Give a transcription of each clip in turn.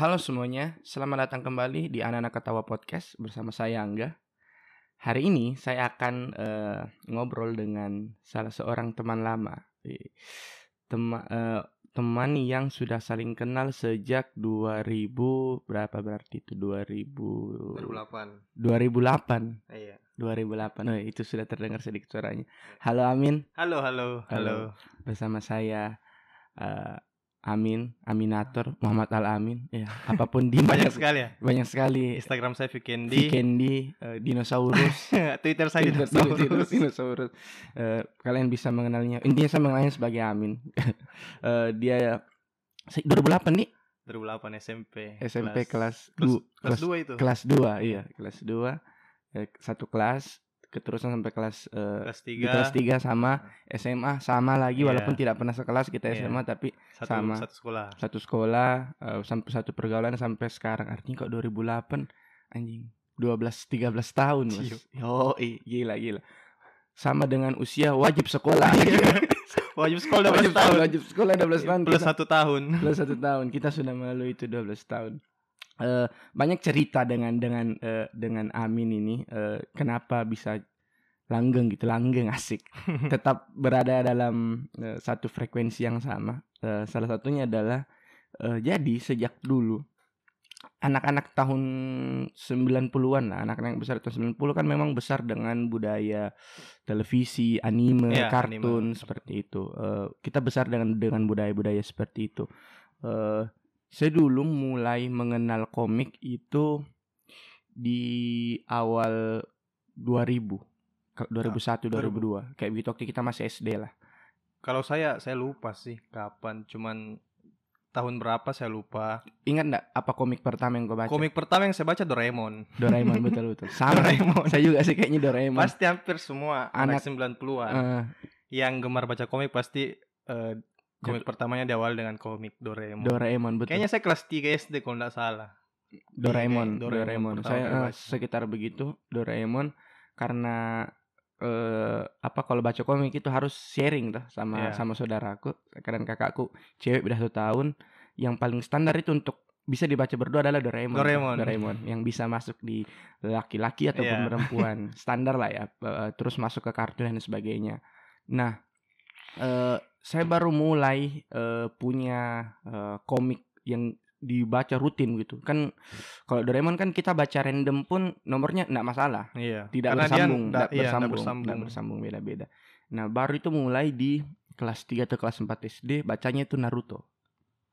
Halo semuanya, selamat datang kembali di Anak-anak Ketawa Podcast bersama saya Angga. Hari ini saya akan eh, ngobrol dengan salah seorang teman lama, tema, eh, teman yang sudah saling kenal sejak 2000 berapa berarti itu 2000 2008. 2008 Iya. 2008 oh, itu sudah terdengar sedikit suaranya. Halo Amin, Halo, halo, Halo. halo. bersama saya eh, Amin, Aminator, Muhammad Al Amin. Ya, apa pun di Banyak sekali ya. banyak sekali. Instagram saya Vikendi. Vikendi, eh, dinosaurus, Twitter saya Twitter- dinosaurus. dinosaurus, dinosaurus. Eh, kalian bisa mengenalnya. Intinya saya mengenalnya sebagai Amin. Eh, dia se- 2008 nih 2008 SMP. SMP kelas kelas, du- kelas kelas 2 itu. kelas 2 iya kelas 2 eh, satu kelas keterusan sampai kelas eh, Kelas 3. kelas 3 sama SMA sama lagi Iya. walaupun tidak pernah sekelas kita Iya. SMA tapi satu, sama. satu sekolah. satu sekolah eh, sampai satu pergaulan sampai sekarang artinya kok 2008 anjing 12 13 tahun mas yo gila gila sama dengan usia wajib sekolah Wajib sekolah 12 wajib, tahun. wajib sekolah 12 tahun Plus kita, satu tahun. plus satu tahun kita sudah melalui itu 12 tahun Eh, banyak cerita dengan dengan eh, dengan Amin ini eh, kenapa bisa langgeng gitu langgeng asik. Tetap berada dalam eh, satu frekuensi yang sama. Eh, salah satunya adalah eh, jadi sejak dulu anak-anak tahun 90-an lah anak-anak yang besar tahun 90 kan memang besar dengan budaya televisi anime Iya, kartun anime. seperti itu. Eh, kita besar dengan dengan budaya-budaya seperti itu. Eh, saya dulu mulai mengenal komik itu di awal 2000 Ke- 2001 2002 kayak begitu waktu kita masih SD lah. Kalau saya saya lupa sih kapan. Cuman tahun berapa saya lupa. ingat nggak apa komik pertama yang kau baca? Komik pertama yang saya baca Doraemon. Doraemon betul betul. Sama. Doraemon. saya juga sih kayaknya Doraemon. Pasti hampir semua anak, Anak- 90-an Eh, yang gemar baca komik pasti eh, komik pertamanya diawali dengan komik Doraemon. Doraemon betul Kayaknya saya kelas 3 SD kalau nggak salah. Doraemon Iya, Doraemon, Doraemon saya baca. sekitar begitu Doraemon karena eh apa kalau baca komik itu harus sharing tuh sama Iya. sama saudaraku kadang kakakku cewek beda satu tahun yang paling standar itu untuk bisa dibaca berdua adalah Doraemon Doraemon. Doraemon yang bisa masuk di laki-laki ataupun Iya. perempuan standar lah ya Eh, terus masuk ke kartun dan sebagainya nah eh saya baru mulai eh, punya eh, komik yang dibaca rutin gitu kan kalau Doraemon kan kita baca random pun nomornya enggak masalah Iya. tidak Karena bersambung, tidak iya, bersambung, tidak bersambung beda-beda. Nah, baru itu mulai di kelas 3 atau kelas 4 SD bacanya itu Naruto.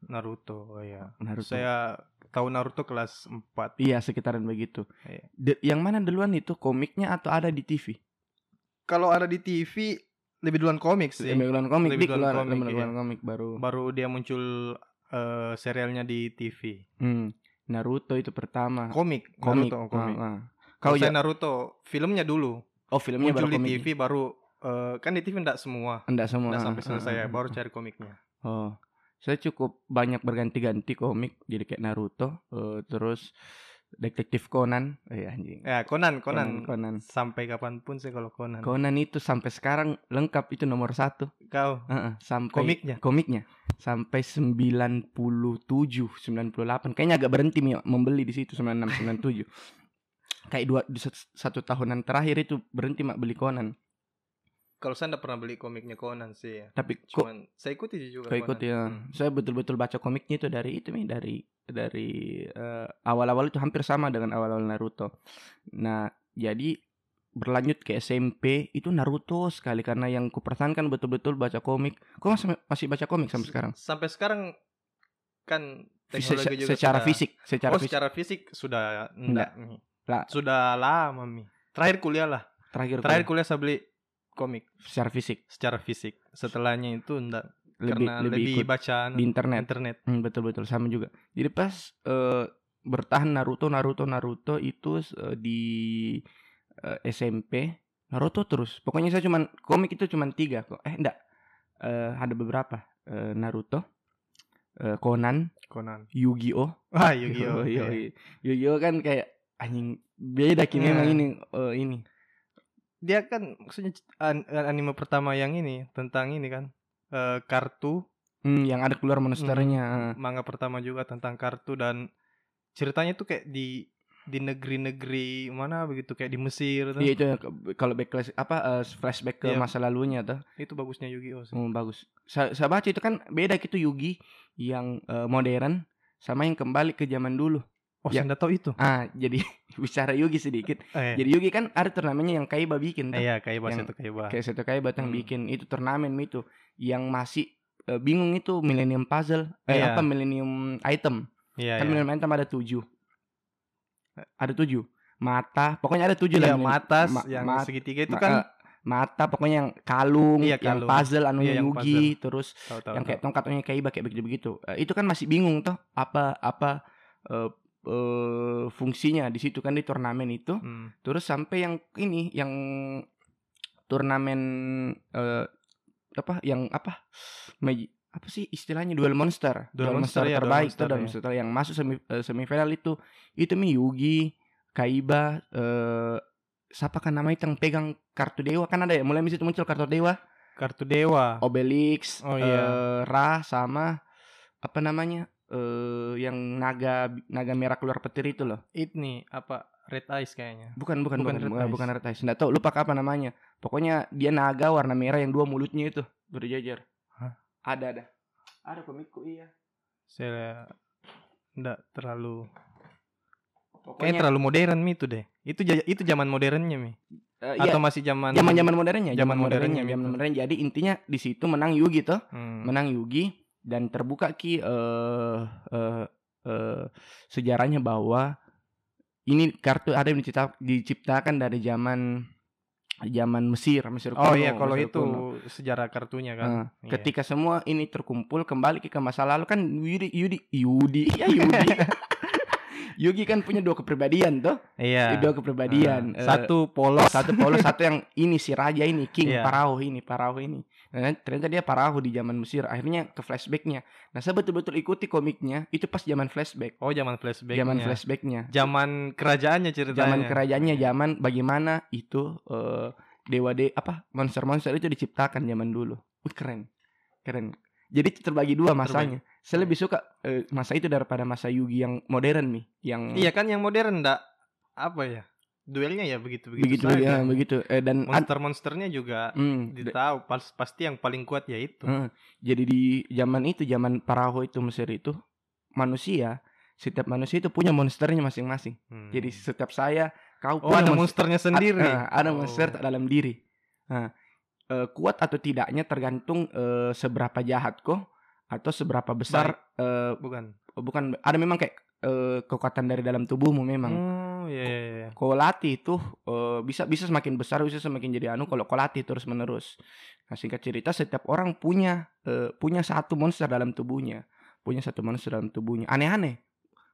Naruto, oh iya. Naruto. Saya tahu Naruto kelas 4. Iya, sekitaran begitu. Iya. De- yang mana duluan itu komiknya atau ada di TV? Kalau ada di TV lebih duluan komik sih. Lebih duluan komik, Lebih duluan komik, lebih duluan iya. komik baru. Baru dia muncul eh, serialnya di TV. Hmm, Naruto itu pertama. Komik, komik. Naruto komik. Ah, ah. Kalau saya ya, Naruto filmnya dulu. oh filmnya muncul baru di komik. TV baru eh, kan di TV enggak semua. Enggak semua. Enggak ah, sampai ah, selesai ah, ya, ah, baru ah. cari komiknya. Oh, saya cukup banyak berganti-ganti komik jadi kayak Naruto, eh, terus Detektif Conan, eh anjing. Ya, Conan, Conan. Conan. Sampai kapan pun sih kalau Conan. Conan itu sampai sekarang lengkap itu nomor satu. Kau Heeh, sampai komiknya. komiknya sampai 97, 98. Kayaknya agak berhenti Mi, membeli di situ 96, 97. Kayak dua satu tahunan terakhir itu berhenti mak beli Conan. Kalau saya enggak pernah beli komiknya Conan sih ya. Tapi kok Cuman saya ikuti juga kau ikut Conan. ya. Hmm. Saya betul-betul baca komiknya itu dari itu Mi, dari dari eh, awal-awal itu hampir sama dengan awal-awal Naruto. Nah, jadi berlanjut ke SMP itu Naruto sekali karena yang kupertahankan betul-betul baca komik. Kau masih masih baca komik sampai sekarang? Sampai sekarang kan teknologi juga secara sudah- fisik, secara oh, fisik. secara fisik sudah enggak. Lah. Sudah lama, Mi. Terakhir kuliah lah. Terakhir, Terakhir kuliah, kuliah saya beli komik secara fisik secara fisik. Setelahnya itu enggak lebih karena lebih, lebih, bacaan di internet. internet. Hmm, betul betul sama juga. Jadi pas eh, bertahan Naruto Naruto Naruto itu eh, di eh, SMP Naruto terus. Pokoknya saya cuman komik itu cuman tiga kok. Eh enggak. Eh, ada beberapa. Eh, Naruto, eh, Conan, Conan. Yu-Gi-Oh. Wah, Yu-Gi-Oh. Yu-Gi-Oh, iya. Yu-Gi-Oh kan kayak anjing beda kini Nah. memang ini eh, ini. Dia kan maksudnya an- anime pertama yang ini tentang ini kan. eh, kartu Hmm, yang ada keluar monsternya. manga pertama juga tentang kartu dan ceritanya tuh kayak di di negeri-negeri mana begitu kayak di Mesir tuh. Iya itu kalau backlash apa eh, flashback ke Iya. masa lalunya tuh. Itu bagusnya Yu-Gi-Oh sih. Hmm, bagus. Saya, saya baca itu kan beda gitu Yugi yang eh, modern sama yang kembali ke zaman dulu. Oh, Ya. saya tahu itu. Ah, jadi bicara Yugi sedikit. Eh, Jadi Yugi kan ada turnamennya yang Kaiba bikin tuh. iya bahasa yang- kayak bah. Kayak satu Kaiba yang Hmm. bikin itu turnamen itu yang masih eh, bingung itu Millennium Puzzle eh Iya. apa Millennium Item. Iya, kan iya. Millennium Item ada tujuh. Ada tujuh. Mata, pokoknya ada tujuh Iya, lah. Matas ma- yang mat- segitiga itu ma- kan eh, mata pokoknya yang kalung, Iya, yang kalung. puzzle anunya Iya, yang Yugi, terus tahu-tahu. yang kayak tongkatnya Kaiba kayak begitu-begitu. Eh, itu kan masih bingung toh apa apa eh, eh, fungsinya di situ kan di turnamen itu. Hmm. Terus sampai yang ini yang turnamen eh, apa yang apa Magi- apa sih istilahnya duel monster Duel monster, ya, duel terbaik monster, tuh duel ya. monster yang masuk semi, eh, semifinal itu itu mi Yugi Kaiba eh siapa kan namanya yang pegang kartu dewa kan ada ya mulai situ muncul kartu dewa Kartu dewa. Obelix Oh, iya. Ra sama apa namanya eh yang naga naga merah keluar petir itu loh Ini apa? Red Eyes kayaknya. Bukan bukan Bukan bukan Red bukan, Eyes. bukan Red Eyes. Nggak tahu lupa apa namanya. Pokoknya dia naga warna merah yang dua mulutnya itu berjajar. Hah? Ada ada. Ada komikku iya. Saya enggak terlalu Kayaknya Pokoknya terlalu modern mi itu deh. Itu itu zaman modernnya mi. eh, Atau iya, masih zaman zaman-zaman modernnya, zaman zaman modernnya, modernnya zaman gitu. modern. Jadi intinya di situ menang Yugi tuh, Hmm. menang Yugi dan terbuka ki eh eh eh, sejarahnya bahwa ini kartu ada yang dicipta- diciptakan dari zaman zaman Mesir, Mesir Oh kuno, iya kalau Mesir itu kuno. sejarah kartunya kan. Nah, Iya. Ketika semua ini terkumpul kembali ke masa lalu kan Yudi Yudi Yudi ya Yudi Yugi kan punya dua kepribadian tuh Iya. dua kepribadian Eh, satu polos. satu polos satu yang ini si raja ini king Iya. Parao ini Parao ini nah, ternyata dia Parao di zaman Mesir akhirnya ke flashbacknya. Nah saya betul-betul ikuti komiknya itu pas zaman flashback. Oh zaman flashback. zaman flashbacknya. Zaman kerajaannya ceritanya. zaman kerajaannya zaman bagaimana itu eh, dewa de apa monster-monster itu diciptakan zaman dulu. Wih, keren. Keren. Jadi terbagi dua masanya. Saya lebih suka eh, masa itu daripada masa Yugi yang modern nih yang Iya kan yang modern enggak apa ya? Duelnya ya begitu begitu. begitu ya, begitu Eh, dan ad- Monster-monsternya juga hmm, ditahu pas pasti yang paling kuat ya itu. Hmm, jadi di zaman itu zaman Paraho itu Mesir itu manusia setiap manusia itu punya monsternya masing-masing Hmm. jadi setiap saya kau Oh ada punya monsternya sendiri. Ad- eh, ada Oh. monster dalam diri. Nah, eh, kuat atau tidaknya tergantung eh, seberapa jahat kok atau seberapa besar eh, Bukan. bukan ada memang kayak eh, kekuatan dari dalam tubuhmu memang. Oh iya iya. iya. Kalau latih itu eh, bisa bisa semakin besar bisa semakin jadi anu kalau kau latih terus menerus. Nah, singkat cerita setiap orang punya eh, punya satu monster dalam tubuhnya, punya satu monster dalam tubuhnya. Aneh-aneh.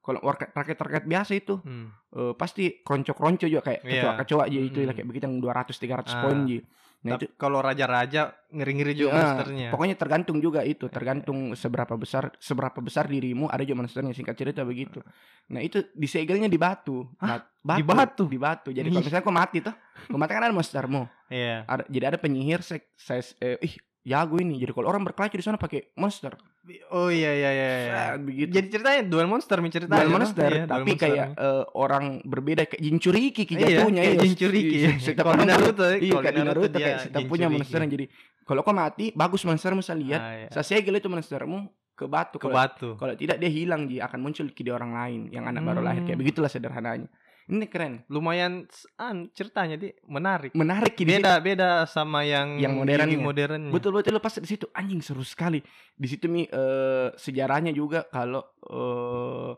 Kalau rakyat-rakyat biasa itu Hmm. eh, pasti kronco-kronco juga kayak Iya. kecoa-kecoa aja itu Mm-mm. lah kayak begitu yang 200 300 Ah. poin ji. Nah Tapi itu kalau raja-raja ngeri-ngeri juga Iya, monsternya. pokoknya tergantung juga itu, tergantung seberapa besar seberapa besar dirimu ada juga monsternya singkat cerita begitu. Nah itu disegelnya di batu. Hah? Bat- Di batu? Di batu. Jadi kalau misalnya kau mati tuh, kau mati kan ada monstermu. Iya. Ada jadi ada penyihir saya, saya eh, ih jago ini. Jadi kalau orang berkelahi di sana pakai monster. Oh iya iya iya. iya. Set, begitu. Jadi ceritanya duel monster mi ceritanya. Duel monster, Iya, duel tapi monster. kayak eh, orang berbeda kayak Jinchuriki ki Iya, jatuhnya kayak iya. Jinchuriki. Iya, Setiap orang Naruto, Iya, kalau kayak Naruto kayak dia setiap punya monster jadi kalau kau mati bagus monstermu saya lihat. Ah, iya. Saya itu monstermu ke batu. Ke Kalau- batu. Kalau tidak dia hilang ji akan muncul di orang lain yang anak baru lahir kayak Hmm. begitulah sederhananya. Ini keren, Lumayan an ceritanya di menarik. menarik Ki, di situ. Beda beda sama yang Yang modernnya. Yugi modernnya. Betul betul lepas di situ anjing seru sekali. Di situ mi eh, sejarahnya juga kalau eh,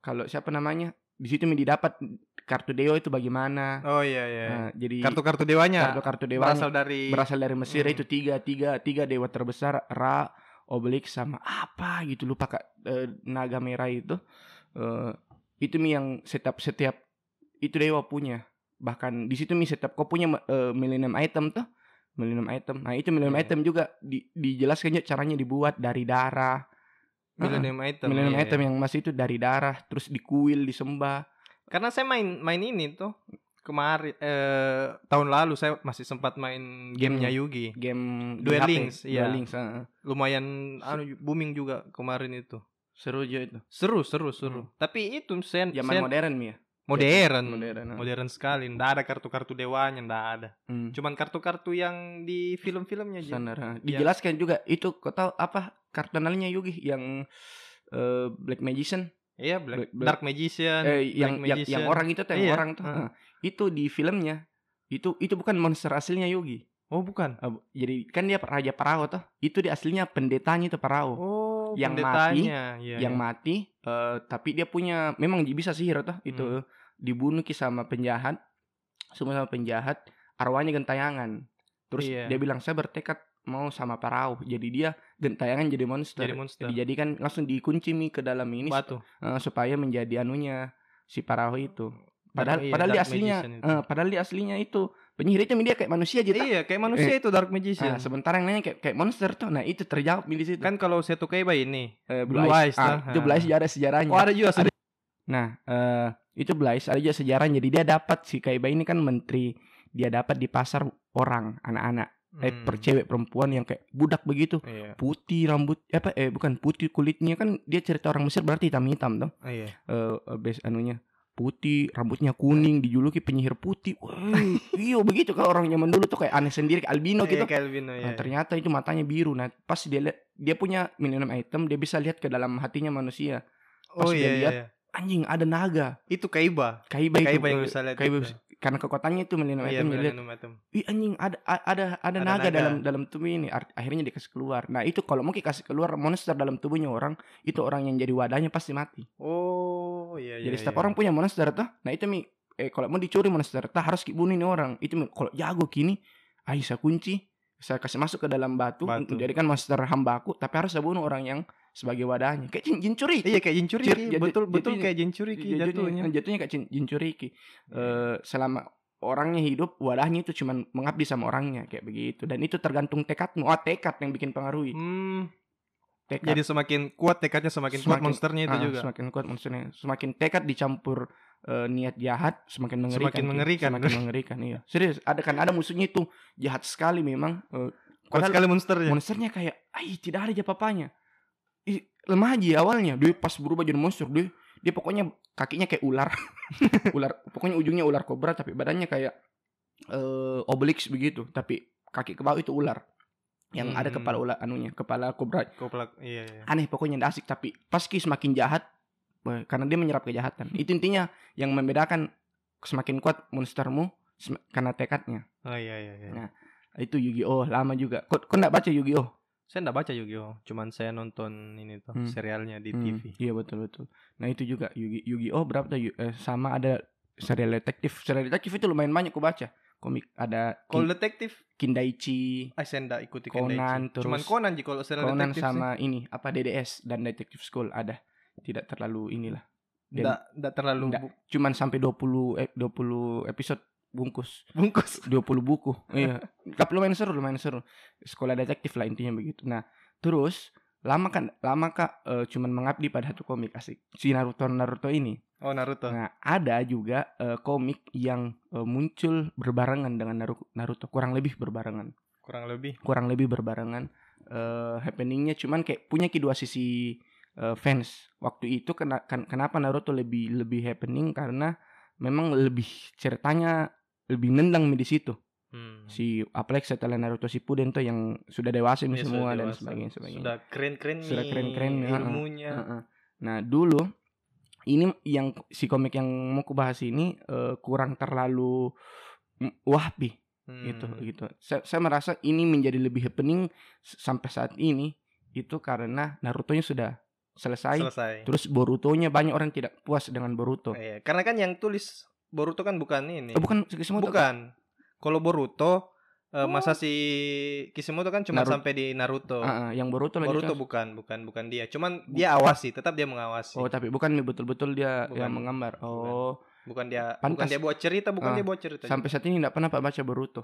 kalau siapa namanya di situ mi didapat kartu dewa itu bagaimana. Oh iya iya. Nah, jadi Kartu-kartu dewanya kartu-kartu dewa berasal dari berasal dari Mesir Hmm. itu tiga tiga tiga dewa terbesar Ra, Obelix sama apa gitu lupa kak eh, naga merah itu Eh, itu mi yang setiap setiap itu dewa punya bahkan di situ mi setiap kau punya eh, millennium item tuh millennium item nah itu millennium Iya. item juga di, dijelaskan juga caranya dibuat dari darah Millennium item. millennium iya, item iya. yang masih itu dari darah terus dikuil disembah Karena saya main main ini tuh kemarin eh tahun lalu saya masih sempat main gamenya Yugi. game di Duel Links, iya. Duel Links, heeh. Lumayan anu booming juga kemarin itu. Seru juga itu. Seru, seru, seru. Tapi itu sen, Zaman sen- modern ya. Modern. Modern. ah. Modern sekali. Nggak ada kartu-kartu dewanya, nggak ada. Hmm. Cuman kartu-kartu yang di film-filmnya aja. Standar. ah. Yang- Dijelaskan juga itu kau tahu apa kartu Yugi yang eh, Black Magician Iya, Black, Black- Black- Dark Magician. eh, yang, Black yang yang Magician. orang itu tuh yang Iya, orang tuh ah. ah. itu di filmnya itu itu bukan monster aslinya Yugi Oh, bukan. Ah, jadi kan dia raja Parao tuh itu di aslinya pendetanya itu Parao Oh, Yang pendetanya. Iya, yang iya. mati eh, tapi dia punya memang dia bisa sihir tuh itu. Hmm. dibunuh sama penjahat. Semua sama penjahat. Arwahnya gentayangan. Terus Iya. dia bilang saya bertekad mau sama Parao jadi dia gentayangan jadi monster. Jadi monster. dijadikan langsung dikunci mi ke dalam ini Batu. eh, supaya menjadi anunya si Parao itu. Padahal Iya, padahal dia aslinya eh, padahal dia aslinya itu penyihir itu dia kayak manusia tak? Iya, kayak manusia itu Dark Magician. Nah, sementara yang lainnya kayak kayak monster tuh nah itu terjawab di situ kan kalau Seto Kaiba ini. Eh, Blue Eyes, Ah, tuh. itu Blue Eyes juga ada sejarahnya Oh, ada juga sudah. Nah, eh itu Blaise ada juga sejarah jadi dia dapat si Kaiba ini kan menteri dia dapat di pasar orang anak-anak eh Hmm. percewek perempuan yang kayak budak begitu Iya. putih rambut eh, apa eh bukan putih kulitnya kan dia cerita orang Mesir berarti hitam-hitam dong iya. eh eh, base anunya putih rambutnya kuning dijuluki penyihir putih wah iya begitu kan orang zaman dulu tuh kayak aneh sendiri kayak albino gitu Iya, Calvin, oh, Nah, iya. ternyata itu matanya biru nah pas dia lihat dia punya minimum item dia bisa lihat ke dalam hatinya manusia pas Oh dia iya, lihat, iya. anjing ada naga Itu Kaiba. Kaiba itu Kaiba yang bisa lihat Kaiba itu. karena ke kotanya itu milenium Iya, item dia lihat. Ih anjing ada ada ada, Ada naga, naga. dalam dalam tubuh ini akhirnya dikasih keluar nah itu kalau mau kasih keluar monster dalam tubuhnya orang itu orang yang jadi wadahnya pasti mati Oh, iya iya. jadi setiap iya. orang punya monster tuh. Nah itu mi eh kalau mau dicuri monster tuh harus ini orang. Itu Mi, kalau jago kini ayo saya kunci saya kasih masuk ke dalam batu, Batu. jadikan monster hambaku tapi harus saya bunuh orang yang sebagai wadahnya. Kayak jin, jin curi. Iya kayak Jin Curiki, Cir- jatuh- betul betul jatuhnya- kayak Jin Curiki jatuhnya. jatuhnya, jatuhnya kayak jin, jin curiki Eh, selama orangnya hidup wadahnya itu cuman mengabdi sama orangnya kayak begitu. Dan itu tergantung tekadmu. Oh tekad yang bikin pengaruhi. Hmm, tekad jadi semakin kuat tekadnya semakin, kuat Semakin- monsternya itu Ah, juga. semakin kuat monsternya semakin tekad dicampur eh, niat jahat semakin mengerikan Semakin Ki. mengerikan. semakin mengerikan iya serius ada kan ada musuhnya itu jahat sekali memang Eh, Kuat sekali monsternya. monsternya kayak ay tidak ada aja papanya Ih, lemah aja awalnya dia pas berubah jadi monster dia dia pokoknya kakinya kayak ular ular pokoknya ujungnya ular kobra tapi badannya kayak eh obelix begitu tapi kaki ke bawah itu ular yang ada Hmm. kepala ular anunya kepala kobra Koplak, iya iya. aneh pokoknya nggak asik tapi pas Ki semakin jahat karena dia menyerap kejahatan itu intinya yang membedakan semakin kuat monstermu sem- karena tekadnya Oh iya iya iya. Nah, itu Yu-Gi-Oh lama juga kok kok nggak baca Yu-Gi-Oh Saya enggak baca Yu-Gi-Oh, cuman saya nonton ini tuh Hmm. serialnya di Hmm, TV. Iya betul betul. Nah itu juga Yugi Yu-Gi-Oh berapa tuh? Eh, sama ada serial detektif. Serial detektif itu lumayan banyak aku baca. Komik ada Kalau Kin- detektif, Kindaichi, saya enggak ikuti Conan, Kendaichi. terus Cuman Conan sih kalau serial Conan detektif sama ini apa DDS dan Detective School ada. Tidak terlalu inilah. sih. Enggak enggak terlalu Nggak. bu- cuman sampai 20 eh, 20 episode bungkus. bungkus. 20 buku. iya. Tapi lumayan seru, lumayan seru. Sekolah detektif lah intinya begitu. Nah, terus lama kan lama kak eh, cuman mengabdi pada satu komik asik si Naruto Naruto ini Oh Naruto. Nah, ada juga eh, komik yang eh, muncul berbarengan dengan Naru- Naruto, kurang lebih berbarengan. Kurang lebih. Kurang lebih berbarengan. Eh happeningnya cuman kayak punya ki dua sisi eh, fans. Waktu itu kena, kan, kenapa Naruto lebih lebih happening karena memang lebih ceritanya lebih nendang di situ. Hmm. Si apalagi setelah Naruto Shippuden tuh yang sudah dewasa ini Iya, semua sudah dan dewasa. sebagainya sebagainya. Sudah keren-keren Sudah nih keren-keren, ya, ilmunya. Heeh. Nah dulu ini yang si komik yang mau ku bahas ini eh, kurang terlalu mm, wahbi Hmm. gitu gitu. Saya, saya merasa ini menjadi lebih happening sampai saat ini itu karena Naruto-nya sudah selesai. Selesai. Terus Boruto-nya banyak orang tidak puas dengan Boruto. Iya, karena kan yang tulis Boruto kan bukan ini. Oh, bukan Kishimoto. Bukan. Kalau Boruto eh, Oh. masa si Kishimoto kan cuma Naruto. sampai di Naruto. Ah, ah, yang Boruto lagi Boruto bukan, bukan, bukan dia. Cuman dia awasi, tetap dia mengawasi. Oh, tapi bukan betul-betul dia Bukan. yang menggambar. Oh, bukan dia, Pantas. bukan dia buat cerita, bukan Ah, dia buat cerita. sampai saat ini tidak pernah Pak baca Boruto.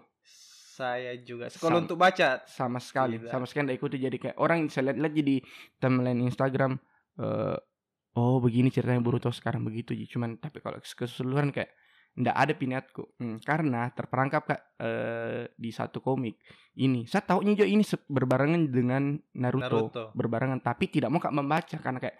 Saya juga. Kalau Sam- untuk baca, sama sekali sama sekali nggak ikuti jadi kayak orang saya lihat-lihat jadi timeline Instagram eh oh begini ceritanya Boruto sekarang begitu cuman tapi kalau keseluruhan kayak ndak ada pinatku Hmm, karena terperangkap kak eh, di satu komik ini. Saya tahu juga ini berbarengan dengan Naruto, Naruto. berbarengan tapi tidak mau kak membaca karena kayak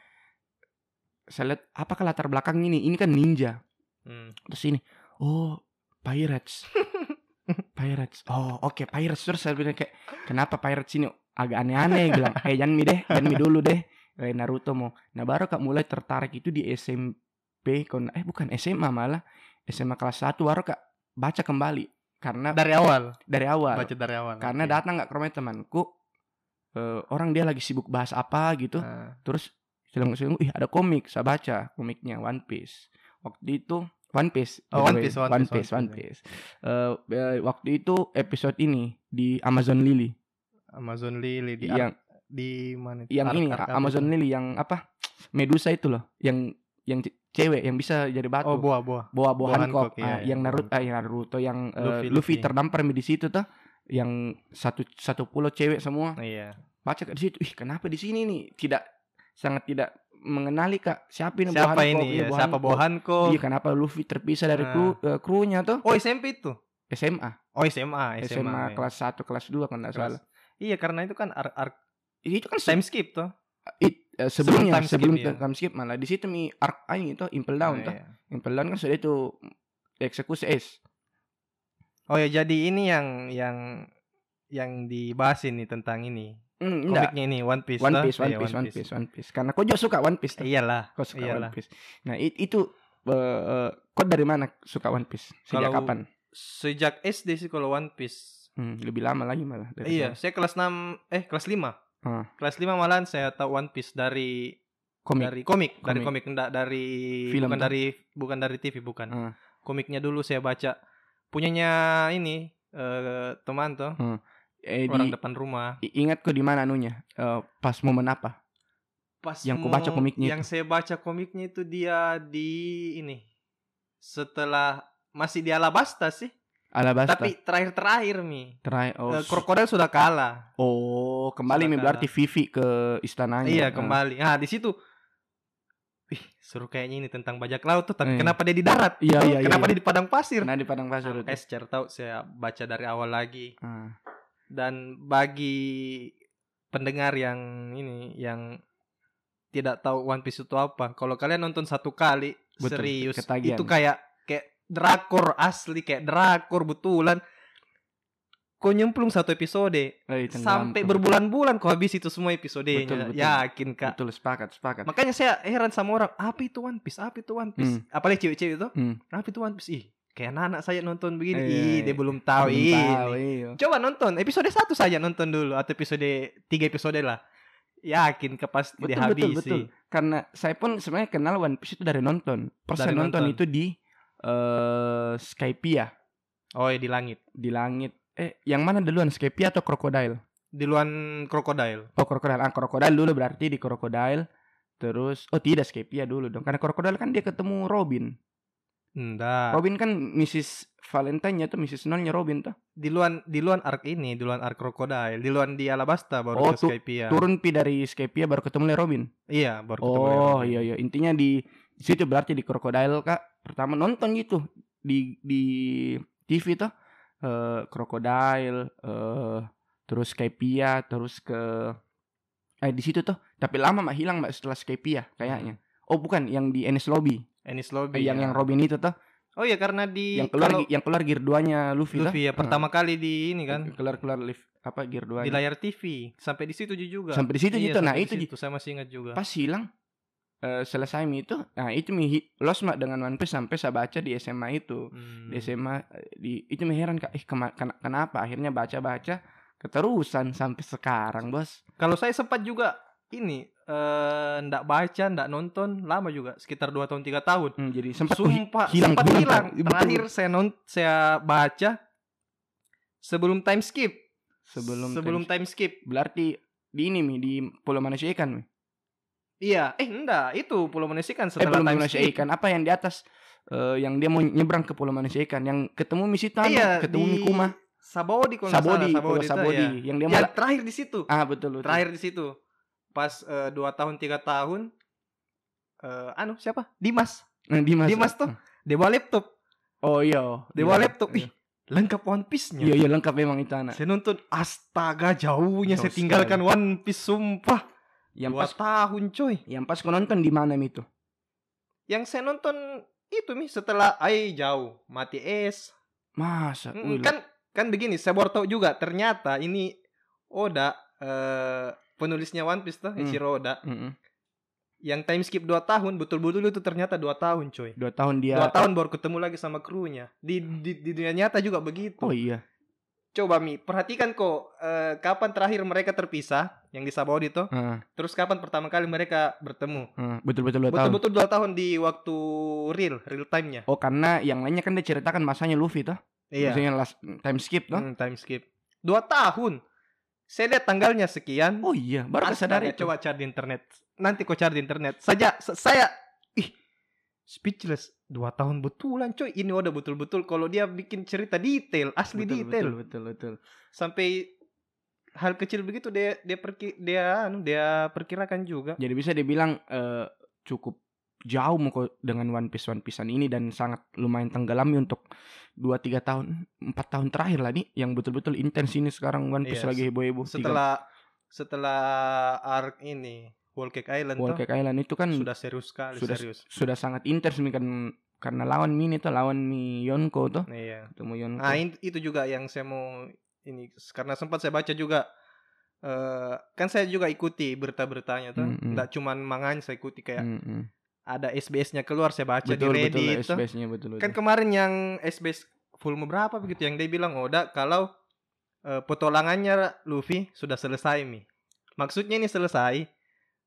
saya lihat apakah latar belakang ini? Ini kan ninja. Hmm. terus ini oh pirates. Pirates. Oh oke pirates. Terus saya bilang kayak kenapa pirates ini? Agak aneh-aneh bilang eh jangan mi deh jangan mi dulu deh. Eh, Naruto mau. Nah baru kak mulai tertarik itu di SMP kon eh bukan SMA malah SMA kelas 1 baru kak baca kembali karena Dari awal. dari awal Baca dari awal. karena oke. datang nggak ke rumah temanku eh, orang dia lagi sibuk bahas apa gitu Ah. terus silang-silang ih ada komik saya baca komiknya One Piece waktu itu One Piece Oh, by the One. Piece, One One Piece, Piece One One Piece Eh, eh, waktu itu episode ini di Amazon Lily Amazon Lily di yang di mana? itu? yang ini Amazon? Lily yang apa Medusa itu loh yang yang cewek yang bisa jadi batu Oh, buah, buah. bawa Boa Hancock, Hancock, iya, Ah, iya, yang Naruto ah, yang Naruto yang eh, Luffy, Luffy, Luffy. terdampar di situ tuh yang satu satu pulau cewek semua Iya. baca ke di situ ih kenapa di sini nih tidak sangat tidak mengenali kak siapa ini Siapa Boa Hancock? ini Iya, ya? Siapa. Boa Hancock? iya kenapa Luffy terpisah dari Ah. kru eh, krunya tuh Oh, SMP itu. SMA Oh, SMA, SMA. SMA, ya. kelas 1 kelas 2 kalau nggak Kelas- salah Iya, karena itu kan arc, arc itu kan time skip tuh. it- eh, sebelumnya time skip, sebelum iya. time skip malah di situ mi arc aing itu Impel Down oh, tuh iya. Impel Down kan sudah itu eksekusi es Oh ya, jadi ini yang yang yang dibahas ini tentang ini. Enggak. Komiknya ini One Piece. One? Piece, One Iya, Piece, One Piece, One Piece. Karena kau juga suka One Piece. tuh. Iyalah. Kau suka iyalah. One Piece. Nah, it- itu eh, eh, kau dari mana suka One Piece? Sejak Kalau- kapan? Sejak SD sih kalau One Piece. Hmm, lebih lama lagi malah. dari Iya, saya. saya kelas 6 eh kelas 5. Ah. Kelas 5 malahan saya tahu One Piece dari Komik. dari komik, dari Komik. komik enggak dari Film bukan tuh. dari bukan dari TV bukan. Ah. Komiknya dulu saya baca. Punyanya ini eh teman tuh, Eh, orang di, depan rumah. ingat kau di mana anunya? Eh, pas momen apa? Pas Yang ku baca komiknya Yang saya baca komiknya itu dia di ini. Setelah masih di Alabasta sih. Alabasta. Tapi terakhir-terakhir mi. Terakhir, oh, Eh, su- krokodil sudah kalah. oh, kembali Sudah mi berarti Vivi ke istananya. Iya, Ah. kembali. Nah, di situ Wih, seru kayaknya ini tentang bajak laut tuh, tapi Iya. kenapa dia di darat? Iya, iya, iya, Kenapa iya. dia di padang pasir? Nah, di padang pasir Nah, secara tahu saya baca dari awal lagi. Ah. Dan bagi pendengar yang ini yang tidak tahu One Piece itu apa, kalau kalian nonton satu kali Betul, serius ketagihan. itu kayak drakor asli kayak drakor betulan. Kau nyemplung satu episode Eh, sampai berbulan-bulan kau habis itu semua episodenya. Betul, betul. Yakin kak? Betul, sepakat, sepakat. Makanya saya heran sama orang, apa itu One Piece? Apa itu One Piece? Hmm. Apalagi cewek-cewek itu, Hmm. apa itu One Piece? Ih, kayak anak-anak saya nonton begini. Eh, Ih, dia belum tahu Belum ini. tahu, iya. Coba nonton episode satu saja nonton dulu atau episode tiga episode lah. Yakin ke pasti Betul, dia betul, betul. Karena saya pun sebenarnya kenal One Piece itu dari nonton. Pas Dari saya nonton, nonton. itu di eh Skypia Oh, ya di langit. di langit. Eh, yang mana duluan Skypia atau Crocodile? Di luar krokodil. Oh, Crocodile. Ah, Crocodile dulu berarti di Crocodile. Terus oh tidak Skypia dulu dong. Karena Crocodile kan dia ketemu Robin. Enggak. Robin kan Mrs. Valentine-nya tuh Mrs. Nolnya Robin tuh. Di luar di luar arc ini, di luar arc krokodil, di luar di Alabasta baru Oh, ke Skypia. Turun pi dari Skypia baru ketemu Robin. Iya, baru ketemu Oh Robin. iya iya intinya di situ berarti di Crocodile kak pertama nonton gitu di di TV tuh eh Crocodile eh terus Skypia terus ke eh di situ tuh tapi lama mak hilang mak setelah Skypia kayaknya oh bukan yang di Ennis Lobby Ennis Eh, Lobby. yang ya. yang Robin itu tuh Oh iya karena di yang keluar kalau yang keluar gear 2 nya Luffy, Luffy ya tuh. pertama kali di ini Ah, kan keluar keluar lift apa gear 2 di layar TV sampai di situ juga. sampai di situ Iya, gitu nah itu di di- situ saya masih ingat juga. pas hilang eh, selesai mi itu nah itu mi lost mak dengan One Piece sampai saya baca di SMA itu Hmm. di SMA eh, di itu mi heran kak eh kema- kena- kenapa akhirnya baca baca keterusan sampai sekarang bos Kalau saya sempat juga ini eh ndak baca, ndak nonton lama juga sekitar 2 tahun 3 tahun. Hmm, jadi sempat Sumpah hilang sempat hilang. Terakhir saya non saya baca sebelum time skip. sebelum sebelum time- time skip. berarti di ini mi di Pulau Manusia Ikan mi Iya, eh enggak, itu Pulau Manusia kan eh setelah Pulau time Manusia. Ikan apa yang di atas eh, yang dia mau nyebrang ke Pulau Manusia Ikan yang ketemu mi situ anu, Iya, ketemu di Kuma Sabodi kalau Sabodi salah, Pulau itu, Sabodi ya. yang dia Ya, malah terakhir di situ. ah betul betul Terakhir di situ. Pas eh, dua tahun tiga tahun eh anu siapa? Dimas. Nah, Dimas Dimas tuh dia bawa laptop. oh iya Dia bawa Iya. laptop. Ih, lengkap One Piece-nya. iya iya lengkap memang itu anak Saya nonton astaga jauhnya Jauh saya tinggalkan sekali. One Piece sumpah. Yang pas tahun coy. yang pas kau nonton di mana itu Yang saya nonton itu mi setelah ai jauh mati es. Masa? Mm, kan kan begini, saya baru tahu juga ternyata ini Oda eh penulisnya One Piece tuh, Hmm. Ichiro Oda. Mm-mm. Yang time skip 2 tahun, betul-betul itu ternyata 2 tahun, coy. dua tahun dia. Dua tahun baru ketemu lagi sama krunya. Di, di, di dunia nyata juga begitu. Oh iya. Coba Mi, perhatikan kok eh, kapan terakhir mereka terpisah yang di Sabaudi tuh. Heeh, Terus kapan pertama kali mereka bertemu? heeh. betul-betul dua tahun. Betul-betul dua tahun di waktu real, real time-nya. Oh karena yang lainnya kan dia ceritakan masanya Luffy toh. Maksudnya last time skip toh. Hmm, time skip. Dua tahun. Saya lihat tanggalnya sekian. Oh iya, baru Astaga, kesadar itu. coba cari di internet. Nanti kau cari di internet. Saja sa- saya speechless. Dua tahun betulan coy. Ini udah betul-betul kalau dia bikin cerita detail, asli betul, detail. Betul, betul, betul. Sampai hal kecil begitu dia dia perki dia anu dia perkirakan juga. Jadi bisa dibilang eh, cukup jauh mau kok dengan One Piece One Piecean ini dan sangat lumayan tenggelami untuk 2 3 tahun, 4 tahun terakhir lah nih yang betul-betul intens ini sekarang One Piece Iya, lagi heboh-heboh. Setelah setelah arc ini Cake Island Cake Island itu kan sudah serius sekali, sudah serius. sudah sangat intens kan karena lawan Min itu lawan Mi Yonko tuh Iya. ketemu Yonko. Nah, itu juga yang saya mau ini karena sempat saya baca juga eh kan saya juga ikuti berita-beritanya tuh. Mm-mm. Nggak cuman manganya saya ikuti kayak Mm-mm. ada SBS-nya keluar saya baca betul di betul Reddit tuh. SBS-nya betul betul. Kan kemarin yang SBS volume berapa begitu yang dia bilang Oda kalau eh, petualangannya Luffy sudah selesai mi. Maksudnya ini selesai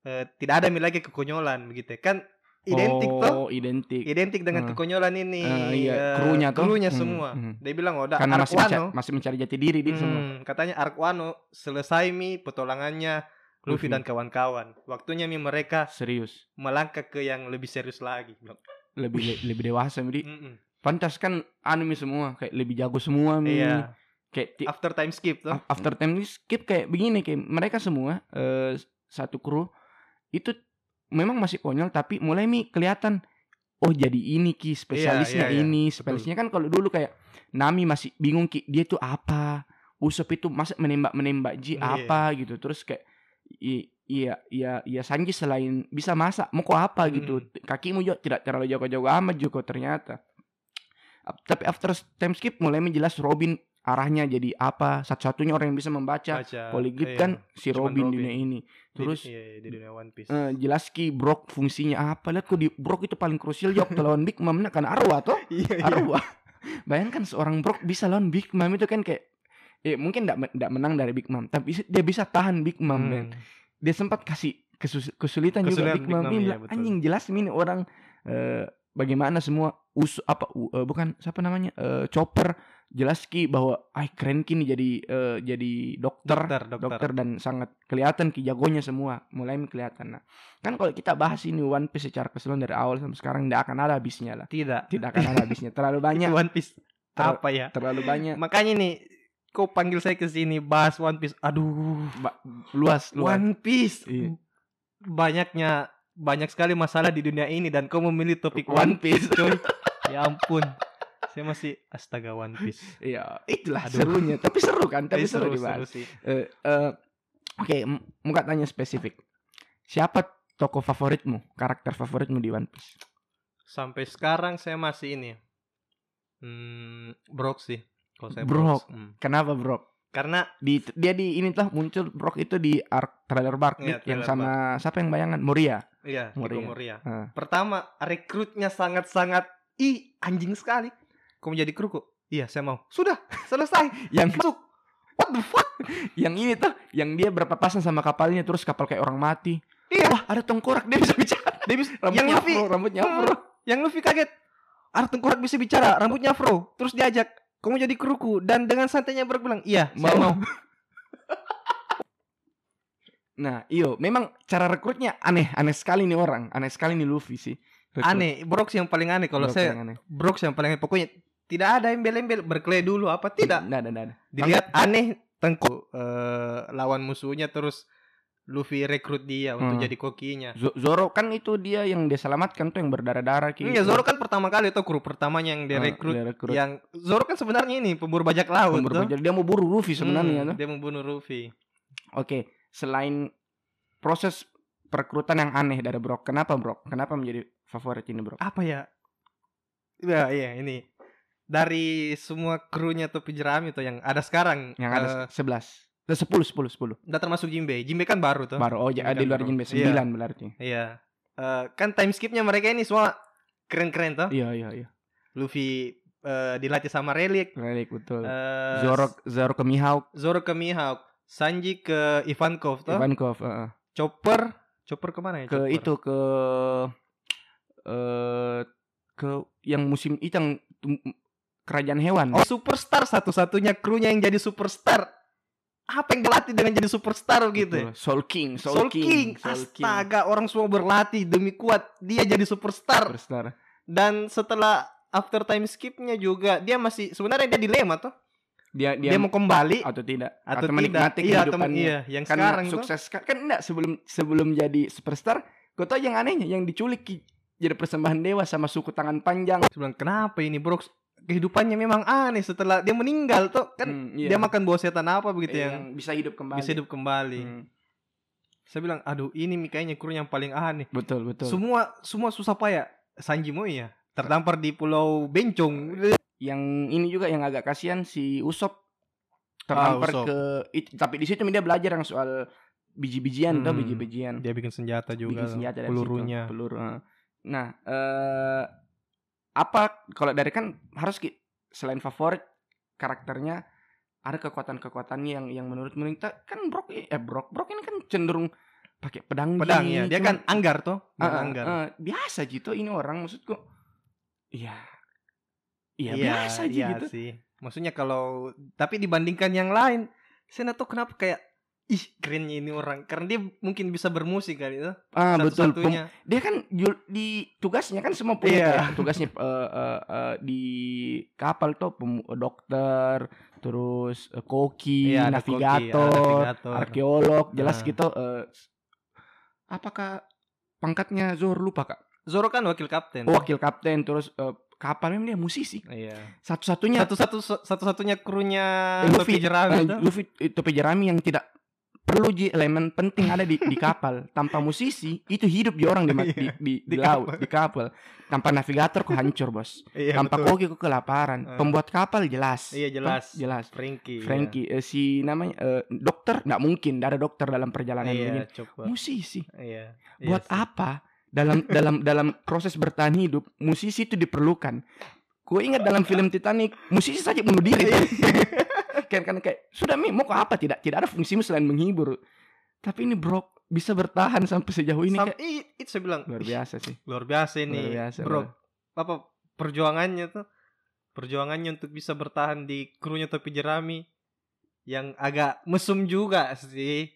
eh, tidak ada mi lagi kekonyolan begitu ya. Kan identik tuh. oh, identik. Identik dengan Hmm. kekonyolan ini. Eh, iya, eh, krunya tuh. krunya Hmm, semua. hmm. Dia bilang Oda Karena masih mencari, masih mencari jati diri dia semua. Hmm, katanya Arc Wano selesai mi petualangannya Luffy, Luffy. dan kawan-kawan. Waktunya mi mereka Serius. melangkah ke yang lebih serius lagi. Lebih le- lebih dewasa jadi "Mm-mm." pantas kan anime semua kayak lebih jago semua mi. Iya. Kayak After time skip tuh. af- after time skip kayak begini kayak mereka semua eh, satu kru itu memang masih konyol tapi mulai mi kelihatan oh jadi ini ki spesialisnya iya, iya. ini Betul. spesialisnya kan kalau dulu kayak Nami masih bingung ki dia tuh apa Usop itu masa menembak menembak Ji Iya. apa gitu terus kayak i- iya iya iya Sanji selain bisa masak mau kok apa gitu Hmm. kakimu juga tidak terlalu jago-jago amat juga ternyata Ap- tapi after time skip mulai menjelas Robin arahnya jadi apa satu-satunya orang yang bisa membaca Baca. Polyglot Iya. kan si Cuman Robin, Robin. dunia ini Di- terus iya, iya, di dunia One Piece. eh, jelas ki Brock fungsinya apa lihat kok di Brock itu paling krusial jawab lawan Big Mom nah kan arwah toh iya, iya. arwah bayangkan seorang Brock bisa lawan Big Mom itu kan kayak eh mungkin tidak menang dari Big Mom tapi dia bisa tahan Big Mom Hmm. dia sempat kasih kesus- kesulitan, juga Kesulitan Big Big Mom Mom, ini iya, anjing jelas ini orang eh, bagaimana semua us apa u- eh, bukan siapa namanya eh, Chopper jelas ki bahwa ay keren kini jadi eh, jadi dokter Dokter, dokter. dokter dan sangat kelihatan ki jagonya semua mulai kelihatan nah kan kalau kita bahas ini One Piece secara keseluruhan dari awal sampai sekarang tidak akan ada habisnya lah Tidak. tidak akan ada habisnya terlalu banyak One Piece. Ter- Apa ya? terlalu banyak Makanya nih, kau panggil saya ke sini bahas One Piece. Aduh, ba- luas luas One Piece. Iya. Banyaknya banyak sekali masalah di dunia ini dan kau memilih topik One Piece, coy. ya ampun. Saya masih astaga One Piece. Iya, itulah Aduh. serunya. Tapi seru kan? Tapi Eh, seru, dibahas. sih. Eh, eh, Oke, m- muka tanya spesifik. Siapa tokoh favoritmu, karakter favoritmu di One Piece? Sampai sekarang saya masih ini. Hmm, Brock sih. Kalau saya Brock. Hmm. Kenapa Brock? Karena Di dia di ini tuh muncul Brock itu di arc trailer bark Iya, yang sama siapa yang bayangan Moria. iya, Moria. Moria. Ah. Pertama, rekrutnya sangat-sangat ih anjing sekali. Kau menjadi kru kok? Iya, saya mau. Sudah, selesai. Yang Masuk. What the fuck? yang ini tuh yang dia berpapasan sama kapalnya terus kapal kayak orang mati. Iya. Wah, ada tengkorak dia bisa bicara. Dia bisa, Rambutnya yang Luffy, afro, rambutnya afro. yang Luffy kaget. Arah tengkorak bisa bicara, rambutnya afro. Terus diajak, kamu jadi kruku dan dengan santainya Brock bilang, "Iya, Mau. mau." Nah, iyo, memang cara rekrutnya aneh, aneh sekali nih orang, aneh sekali nih Luffy sih. Rekrut. Aneh, sih yang paling aneh kalau saya yang aneh. Sih yang paling aneh. Pokoknya tidak ada embel-embel berkelahi dulu apa tidak. Nggak ada. Dilihat aneh tengku eh, lawan musuhnya terus Luffy rekrut dia untuk hmm. jadi kokinya. Zoro kan itu dia yang dia selamatkan tuh yang berdarah-darah iya, gitu. Iya, Zoro kan pertama kali tuh kru pertamanya yang direkrut. Ah, hmm, direkrut. Yang Zoro kan sebenarnya ini pemburu bajak laut. Pemburu bajak. Dia mau buru Luffy hmm, sebenarnya hmm. Dia mau bunuh Luffy. Oke, selain proses perekrutan yang aneh dari Brok, kenapa Brok? Kenapa menjadi favorit ini Brok? Apa ya? Ya, iya ini dari semua krunya tuh jerami itu yang ada sekarang yang ada eh, uh, 11 Nah, 10 10 10. Enggak termasuk Jimbe. Jimbe kan baru tuh. Baru. Oh, ya, di luar baru. Jimbe iya. 9 yeah. berarti. Iya. Uh, kan time skipnya mereka ini semua keren-keren tuh. Iya, iya, iya. Luffy uh, dilatih sama Relic. Relic betul. Uh, Zoro Zoro ke Mihawk. Zoro ke Mihawk. Sanji ke Ivankov tuh. Ivankov, uh, uh. Chopper, Chopper ke mana ya? Ke Chopper? itu ke eh uh, ke yang musim itu yang kerajaan hewan. Oh, superstar satu-satunya krunya yang jadi superstar. Apa yang berlatih dengan jadi superstar gitu? ya? Soul King Soul, King. Soul King Astaga, orang semua berlatih demi kuat. Dia jadi superstar. Superstar. Dan setelah after time skipnya juga dia masih sebenarnya dia dilema tuh. dia Dia, dia, mau kembali atau tidak atau, tidak. menikmati Iya, atau kehidupannya iya, yang karena sekarang tuh. sukses kan, kan enggak sebelum sebelum jadi superstar kau tahu yang anehnya yang diculik jadi persembahan dewa sama suku tangan panjang Sebelah kenapa ini, Bro? Kehidupannya memang aneh setelah dia meninggal tuh kan Hmm, iya. dia makan buah setan apa begitu Eh, yang bisa hidup kembali bisa hidup kembali. Hmm, Saya bilang, aduh ini kayaknya kru yang paling aneh. betul betul Semua semua susah payah. Sanji Moi ya terdampar di Pulau Bencong. yang ini juga yang agak kasihan si Usop terdampar Usop. ke it- tapi di situ dia belajar yang soal biji-bijian tuh Hmm, biji-bijian Dia bikin senjata juga. bikin senjata pelurunya. peluru eh. nah eh apa kalau dari kan harus ki- selain favorit karakternya ada kekuatan-kekuatannya yang yang menurut kita kan Brock i- eh Brock Brock ini kan cenderung pakai pedang Pedang ya. Dia cuman- kan anggar tuh. Bukan ah, anggar. ah, biasa gitu ini orang maksudku iya iya Iya, biasa aja iya gitu sih. Maksudnya kalau tapi dibandingkan yang lain, saya tahu kenapa kayak ih kerennya ini orang. Karena dia mungkin bisa bermusik kali itu. Ah betul. Pem- dia kan di tugasnya kan semua punya Iya. kayak tugasnya eh, eh, eh, di kapal tuh dokter terus eh, koki Iya, ada koki, navigator, navigator. arkeolog jelas Nah. gitu eh, apakah pangkatnya Zor lupa kak. Zoro kan wakil kapten. Oh, wakil kapten terus eh, kapal memang dia musisi. Iya. Satu-satunya satu-satu satu-satunya krunya Eh, Luffy jerami eh, itu. Luffy topi jerami yang tidak perlu ji elemen penting ada di, di kapal. Tanpa musisi itu hidup di orang di ma- di, Iya, di, di, di laut kapal. di kapal. Tanpa navigator kok hancur bos. Iya tanpa betul. koki kok kelaparan. Eh. pembuat kapal jelas. Iya jelas. Toh, jelas. Frankie iya. Frankie eh, si namanya eh, dokter? Nggak mungkin nggak ada dokter dalam perjalanan iya coba. Musisi. Iya buat iya sih. apa? Dalam dalam dalam proses bertahan hidup musisi itu diperlukan. Gue ingat dalam film Titanic musisi saja bunuh diri Kan kan kayak sudah mi mau ke apa? Tidak tidak ada fungsimu selain menghibur. Tapi ini bro bisa bertahan sampai sejauh ini Sam- kayak i- itu saya bilang luar "Ih, biasa sih. luar biasa ini Luar biasa, bro. Luar. apa perjuangannya tuh perjuangannya untuk bisa bertahan di krunya topi jerami yang agak mesum juga sih.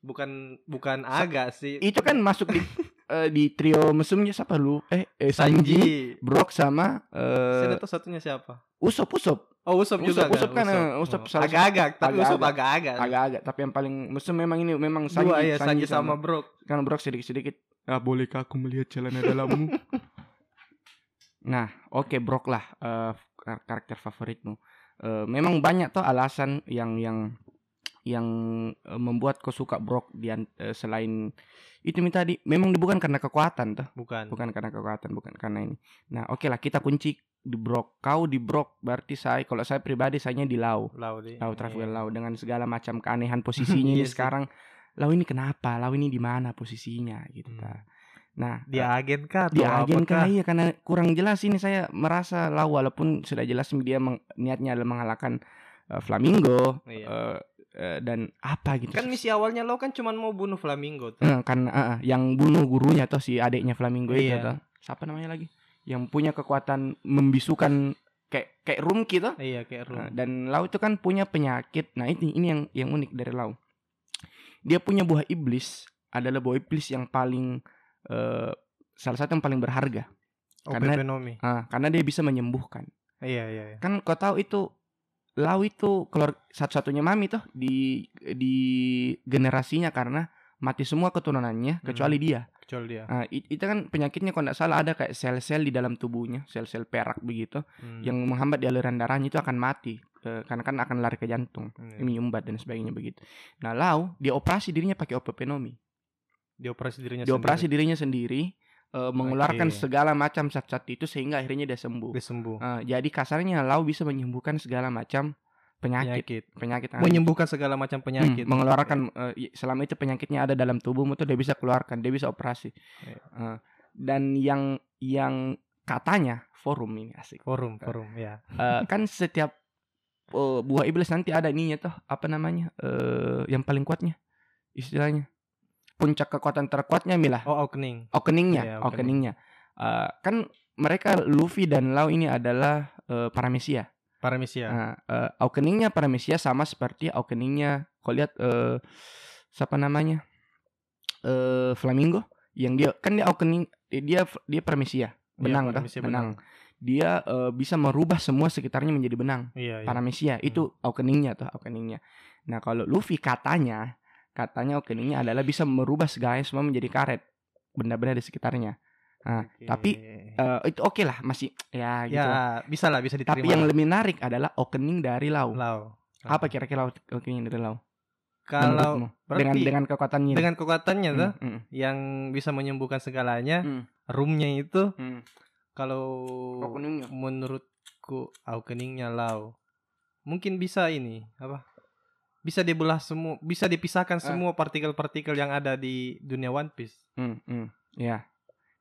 Bukan bukan agak sih. Itu kan masuk di eh, di trio mesumnya siapa lu? Eh, eh Sanji Sanji. Brock sama saya eh, tahu satunya siapa? Usop Usop oh Usop juga Usop, Usop kan, eh, Usop Oh, salah- agak-agak tapi agak-agak. Usop agak-agak. Agak-agak tapi yang paling mesum memang ini memang Sanji dua ya Sanji sama Bro kan Brock sedikit-sedikit. Ah bolehkah aku melihat celana dalammu? Nah oke Brock lah eh, kar- karakter favoritmu. Eh, memang banyak tuh alasan yang yang yang eh, membuat kau suka Brock di selain itu mi tadi. Memang bukan karena kekuatan tuh bukan. Bukan karena kekuatan bukan karena ini. Nah oke lah kita kunci di Brock kau di Brock berarti saya kalau saya pribadi saya di Lau Lau deh Lau Trafalgar Iya. Lau dengan segala macam keanehan posisinya Iya ini sih. sekarang Lau ini kenapa Lau ini di mana posisinya gitu Hmm. ta. nah dia agen kah dia agen kah iya karena kurang jelas ini saya merasa Lau walaupun sudah jelas dia meng- niatnya adalah mengalahkan eh, Flamingo Iya. eh, dan apa gitu kan misi awalnya lo kan cuma mau bunuh flamingo tuh kan eh, yang bunuh gurunya atau si adiknya Flamingo itu Iya. toh. siapa namanya lagi yang punya kekuatan membisukan kayak kayak Rumki tuh iya kayak Nah, Rum dan Lau itu kan punya penyakit. Nah ini ini yang yang unik dari Lau. Dia punya buah iblis adalah buah iblis yang paling eh, salah satu yang paling berharga. karena- Opepenomi. Ah, karena dia bisa menyembuhkan. iya iya iya. Kan kau tahu itu Lau itu keluar satu-satunya mami tuh di di generasinya karena mati semua keturunannya kecuali dia. Kecuali dia Ah, it- itu kan penyakitnya kalau tidak salah ada kayak sel-sel di dalam tubuhnya, sel-sel perak begitu Hmm. yang menghambat di aliran darahnya itu akan mati Eh, karena kan akan lari ke jantung Iya. menyumbat dan sebagainya begitu. Nah, Lau dia operasi dirinya pakai opepenomi. dioperasi dirinya Dia operasi dirinya sendiri eh, mengeluarkan Oke. segala macam zat-zat itu sehingga akhirnya dia sembuh. Dia sembuh. Eh, jadi kasarnya lau bisa menyembuhkan segala macam penyakit Penyakit. penyakit di Menyembuhkan segala macam Hmm, penyakit. mengeluarkan eh, i- selama itu penyakitnya ada dalam tubuhmu tuh dia bisa keluarkan, dia bisa operasi. Eh, dan yang yang katanya forum ini asik. Forum, forum, ya. Eh, kan setiap eh, buah iblis nanti ada ininya tuh apa namanya? eh yang paling kuatnya istilahnya. Puncak kekuatan terkuatnya milah. Oh, awakening. Awakeningnya, Iya, awakeningnya. Eh, kan mereka Luffy dan Lau ini adalah eh, para mesia. Paramecia. Nah, eh, awakeningnya para mesia sama seperti awakeningnya kau lihat eh siapa namanya? Eh Flamingo yang dia kan dia awakening dia dia para mesia, benang Iya, toh, paramecia benang. Dia eh, bisa merubah semua sekitarnya menjadi benang. Iya, iya. Para mesia itu awakeningnya tuh, awakeningnya. Nah, kalau Luffy katanya katanya awakeningnya adalah bisa merubah segalanya semua menjadi karet. Benda-benda di sekitarnya. Nah, Oke. tapi eh, itu oke lah masih ya gitu. ya, bisa lah, bisa diterima. Tapi yang lebih menarik adalah awakening dari Lau. Lau. Apa kira-kira awakening dari Lau? Kalau dengan dengan kekuatannya. dengan kekuatannya tuh hmm, yang bisa menyembuhkan segalanya, hmm, roomnya itu hmm. kalau Awakeningnya. menurutku awakeningnya Lau mungkin bisa ini apa bisa dibelah semua bisa dipisahkan Ah. semua partikel-partikel yang ada di dunia One Piece Hmm, hmm. Ya.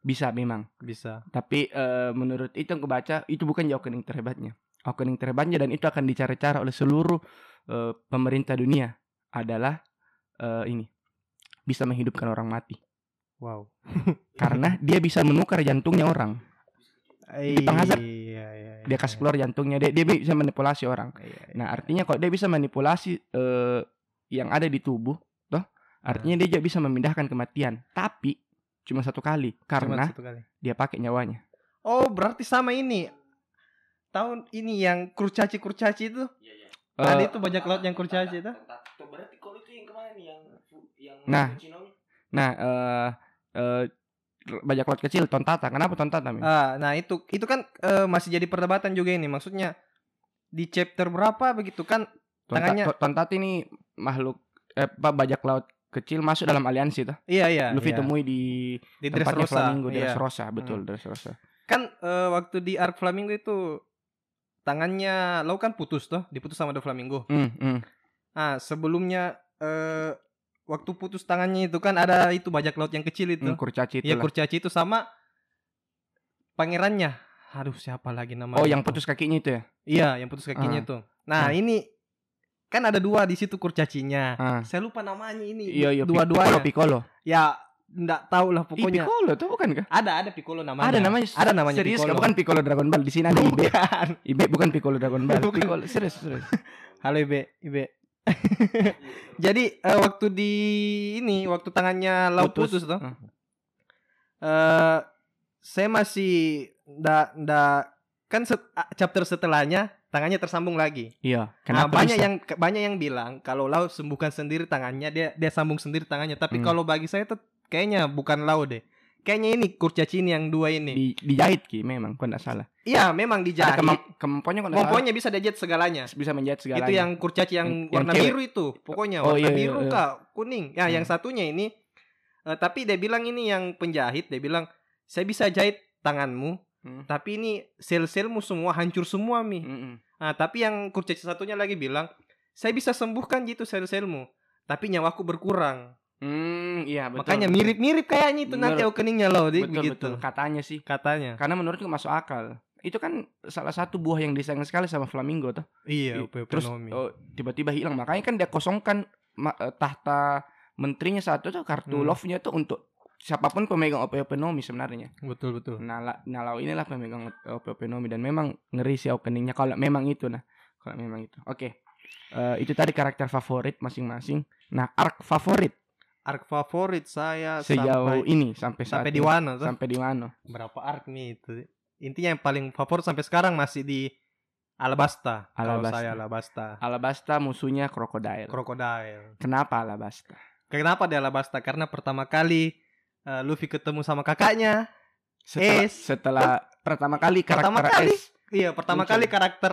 Bisa memang. bisa Tapi eh, menurut itu yang kebaca itu bukan awakening terhebatnya. Awakening terhebatnya dan itu akan dicari-cari oleh seluruh eh, pemerintah dunia adalah eh, ini bisa menghidupkan orang mati wow karena dia bisa menukar jantungnya orang Di penghazard. iya, iya, dia kasih keluar jantungnya dia, dia bisa manipulasi orang iya, iya. Nah, artinya kalau dia bisa manipulasi eh, yang ada di tubuh, toh, artinya dia juga bisa memindahkan kematian. Tapi cuma satu kali karena satu kali. dia pakai nyawanya. oh berarti sama ini tahun ini yang kurcaci kurcaci itu ada Eh, itu bajak laut yang kurcaci itu Berarti kalau itu yang ke mana nih yang yang Nah. Nah, eh eh, bajak laut kecil Tontata. Kenapa Tontata? Min? Ah, nah itu itu kan eh, masih jadi perdebatan juga ini. Maksudnya di chapter berapa begitu kan? Tonta- tangannya- To- Tontata ini makhluk eh apa, bajak laut kecil masuk dalam aliansi tuh. Iya iya. Luffy iya. temui di di tempatnya Dressrosa. Flamingo, di Iya. Dressrosa, betul, Dressrosa. Kan eh, waktu di arc Flamingo itu tangannya Lau kan putus tuh, diputus sama The Flamingo. Hmm, hmm. Ah, sebelumnya eh waktu putus tangannya itu kan ada itu bajak laut yang kecil itu. hmm, kurcaci itu Iya, lah. kurcaci itu sama pangerannya. Aduh, siapa lagi namanya? Oh, yang putus kakinya itu ya? Iya, yang putus kakinya itu. Nah, Ah. ini kan ada dua di situ kurcacinya. Ah. Saya lupa namanya ini. Iya, iya. Dua-duanya. Piccolo, Piccolo. Ya, enggak tahu lah Ih, pokoknya. Piccolo tuh bukan kah? Ada ada Piccolo namanya. Ada namanya. Ada namanya Serius Piccolo. Bukan Piccolo Dragon Ball. Di sini ada Ibe. Bukan. Ibe bukan Piccolo Dragon Ball. Bukan. Piccolo serius, serius. Halo Ibe, Ibe. Jadi eh, waktu di ini waktu tangannya Lau putus, tuh. Ah. eh saya masih ndak ndak kan set- chapter setelahnya tangannya tersambung lagi. Iya. Nah, Kenapa banyak bisa? yang banyak yang bilang kalau Lau sembuhkan sendiri tangannya dia dia sambung sendiri tangannya. Tapi Hmm. kalau bagi saya tuh kayaknya bukan Lau deh. Kayaknya ini kurcaci ini yang dua ini. di, dijahit ki memang kok enggak salah. Iya, memang Ada dijahit. kemamp- kemampuannya kok Kemampuannya bisa dijahit segalanya. Bisa menjahit segalanya. Itu yang kurcaci yang, Yang- yang warna cewek. biru itu. Pokoknya Oh, warna iya, iya, biru iya. kak, kuning. Ya, yang Hmm. satunya ini eh, tapi dia bilang ini yang penjahit, dia bilang saya bisa jahit tanganmu, Hmm. tapi ini sel-selmu semua hancur semua, Mi. Mm-mm. Nah, tapi yang kurcaci satunya lagi bilang, saya bisa sembuhkan gitu sel-selmu, tapi nyawaku berkurang. Hmm, iya betul. Makanya mirip-mirip kayaknya itu nanti awakeningnya loh, Dik, Betul, begitu. betul. Katanya sih. Katanya. Karena menurutku masuk akal. Itu kan salah satu buah yang disayang sekali sama Flamingo tuh. Iya, I- Terus oh, tiba-tiba hilang. Makanya kan dia kosongkan ma- eh, tahta menterinya satu tuh kartu Hmm. love-nya tuh untuk siapa pun pemegang OP-OP Nomi sebenarnya. Betul, betul. Nala, Nalau inilah pemegang OP-OP Nomi dan memang ngeri sih openingnya kalau memang itu nah. Kalau memang itu. Oke. Eh, itu tadi karakter favorit masing-masing. Nah, arc favorit Arc favorit saya sejauh sampai ini sampai sampai di. Wano tuh. sampai di mana? berapa arc nih itu intinya yang paling favorit sampai sekarang masih di Alabasta kalau Alabasta. saya Alabasta Alabasta musuhnya Crocodile. Crocodile Kenapa Alabasta? kenapa di Alabasta karena pertama kali eh, Luffy ketemu sama kakaknya Setelah, Ace. setelah pertama kali karakter Pertama kali. Ace iya pertama Muncul. kali karakter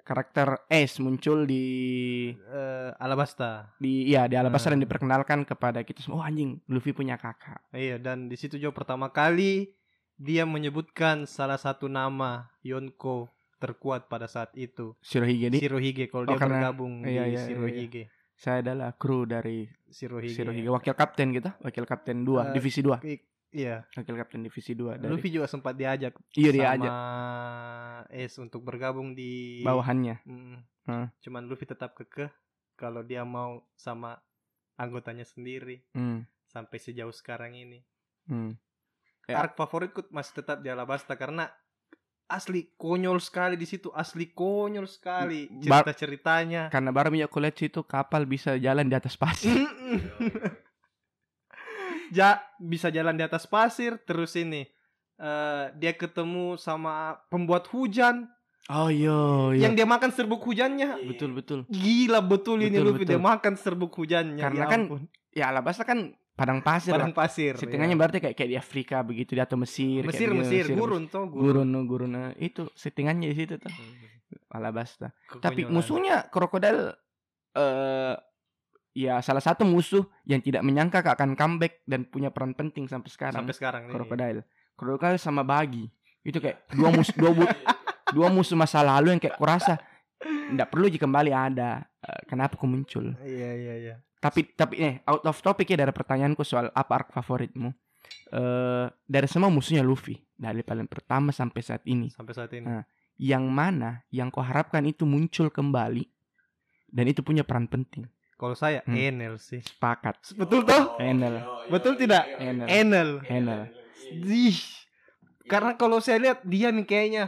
karakter S muncul di Eh, Alabasta. di ya di Alabasta dan Hmm. diperkenalkan kepada kita semua. Oh anjing, Luffy punya kakak. Iya, dan di situ juga pertama kali dia menyebutkan salah satu nama Yonko terkuat pada saat itu. Shirohige di Shirohige kalau Oh, dia karena- bergabung iya, di iya, iya, Shirohige. Saya adalah kru dari Shirohige. Shirohige, wakil kapten kita, wakil kapten 2, Eh, divisi 2. I- Iya, Wakil kapten divisi 2 dari Luffy juga sempat diajak Iya dia sama aja S untuk bergabung di bawahannya. Mm. Hmm. Cuman Luffy tetap kekeh kalau dia mau sama anggotanya sendiri Hmm. sampai sejauh sekarang ini. Hmm. Ya. Arc favoritku masih tetap di Alabasta karena asli konyol sekali di situ, asli konyol sekali Bar- cerita-ceritanya. Karena baru minyak kulit itu kapal bisa jalan di atas pasir. ja bisa jalan di atas pasir terus ini eh dia ketemu sama pembuat hujan Oh iya, iya. yang dia makan serbuk hujannya betul betul. gila betul, ini Betul, Luffy betul. dia makan serbuk hujannya Karena ya kan. Ya Alabasta kan padang pasir padang lah. pasir Settingnya ya. berarti kayak kayak di Afrika begitu di atau Mesir. kayak Mesir Mesir gurun tuh Gurun, gurun. eh, itu settingannya di situ tuh. Alabasta. Tapi Kekonyolan. musuhnya krokodil eh ya salah satu musuh yang tidak menyangka akan comeback dan punya peran penting sampai sekarang. sampai sekarang nih krokodil. Krokodil sama bagi. Itu kayak dua musuh dua, bu- dua musuh masa lalu yang kayak kurasa tidak perlu jika kembali ada. Eh, kenapa kok muncul? iya iya iya Tapi tapi eh out of topic ya dari pertanyaanku soal apa arc favoritmu. Eh dari semua musuhnya Luffy dari paling pertama sampai saat ini. sampai saat ini Ah. Yang mana yang kau harapkan itu muncul kembali dan itu punya peran penting. kalau saya Hmm. Enel sih Sepakat. betul toh Enel. betul tidak Enel. Enel Enel. Ih, karena kalau saya lihat dia nih kayaknya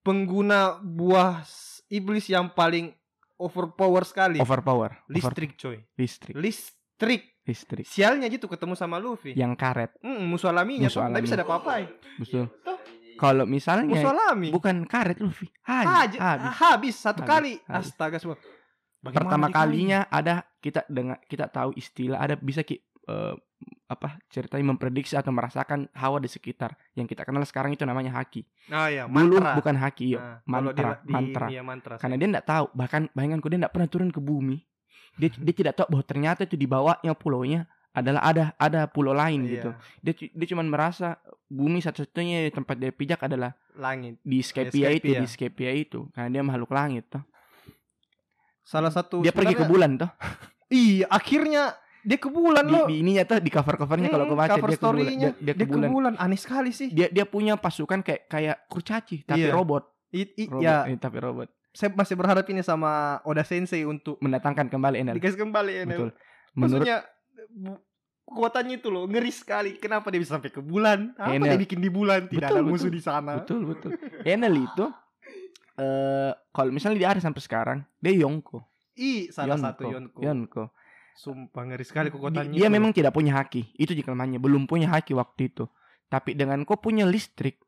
pengguna buah iblis yang paling overpower sekali. Overpower. Over- listrik coy. listrik. Listrik. Listrik. Sialnya gitu ketemu sama Luffy. Yang karet. Hmm, musuh alaminya Musuh tuh. Nggak bisa ada apa-apain. Betul. Tuh. Kalau Musuh misalnya alami. bukan karet Luffy, Haji, habis. habis. habis. satu Habis, kali. habis. Astaga semua. Bagaimana Pertama dikali? kalinya ada kita dengar kita tahu istilah ada bisa ki, eh, apa ceritanya memprediksi atau merasakan hawa di sekitar yang kita kenal sekarang itu namanya haki. Ah ya, Dulu mantra. bukan haki, iya. Nah, mantra, di- mantra. iya, mantra. Karena dia tidak tahu, bahkan bayanganku dia tidak pernah turun ke bumi. Dia dia tidak tahu bahwa ternyata itu di bawahnya pulaunya adalah ada ada pulau lain Iya, gitu. Dia dia cuma merasa bumi satu-satunya tempat dia pijak adalah langit. di Skypia itu, Skypia. di Skypia itu. Karena dia makhluk langit toh. Salah satu Dia pergi ke bulan toh. Iya, akhirnya dia ke bulan Di, loh. di ininya tuh di cover-covernya kalau kau Hmm, baca cover dia ke bulan. story-nya, Dia, dia ke bulan. Aneh sekali sih. Dia dia punya pasukan kayak kayak kurcaci tapi Iya. robot. I- i- robot ya, eh, tapi robot. saya masih berharap ini sama Oda Sensei untuk Mendatangkan kembali Enel. dikasih kembali Enel. Betul. Menurut Maksudnya kekuatannya itu loh ngeri sekali. Kenapa dia bisa sampai ke bulan? Apa Enel. dia bikin di bulan? Tidak Betul, ada musuh betul. di sana. betul betul. Enel itu eh kalau misalnya dia ada sampai sekarang, dia Yonko. I salah satu Yonko. Yonko. Sumpah ngeri sekali kekuatannya. dia itu. memang tidak punya haki. Itu jika namanya belum punya haki waktu itu. Tapi dengan kau punya listrik,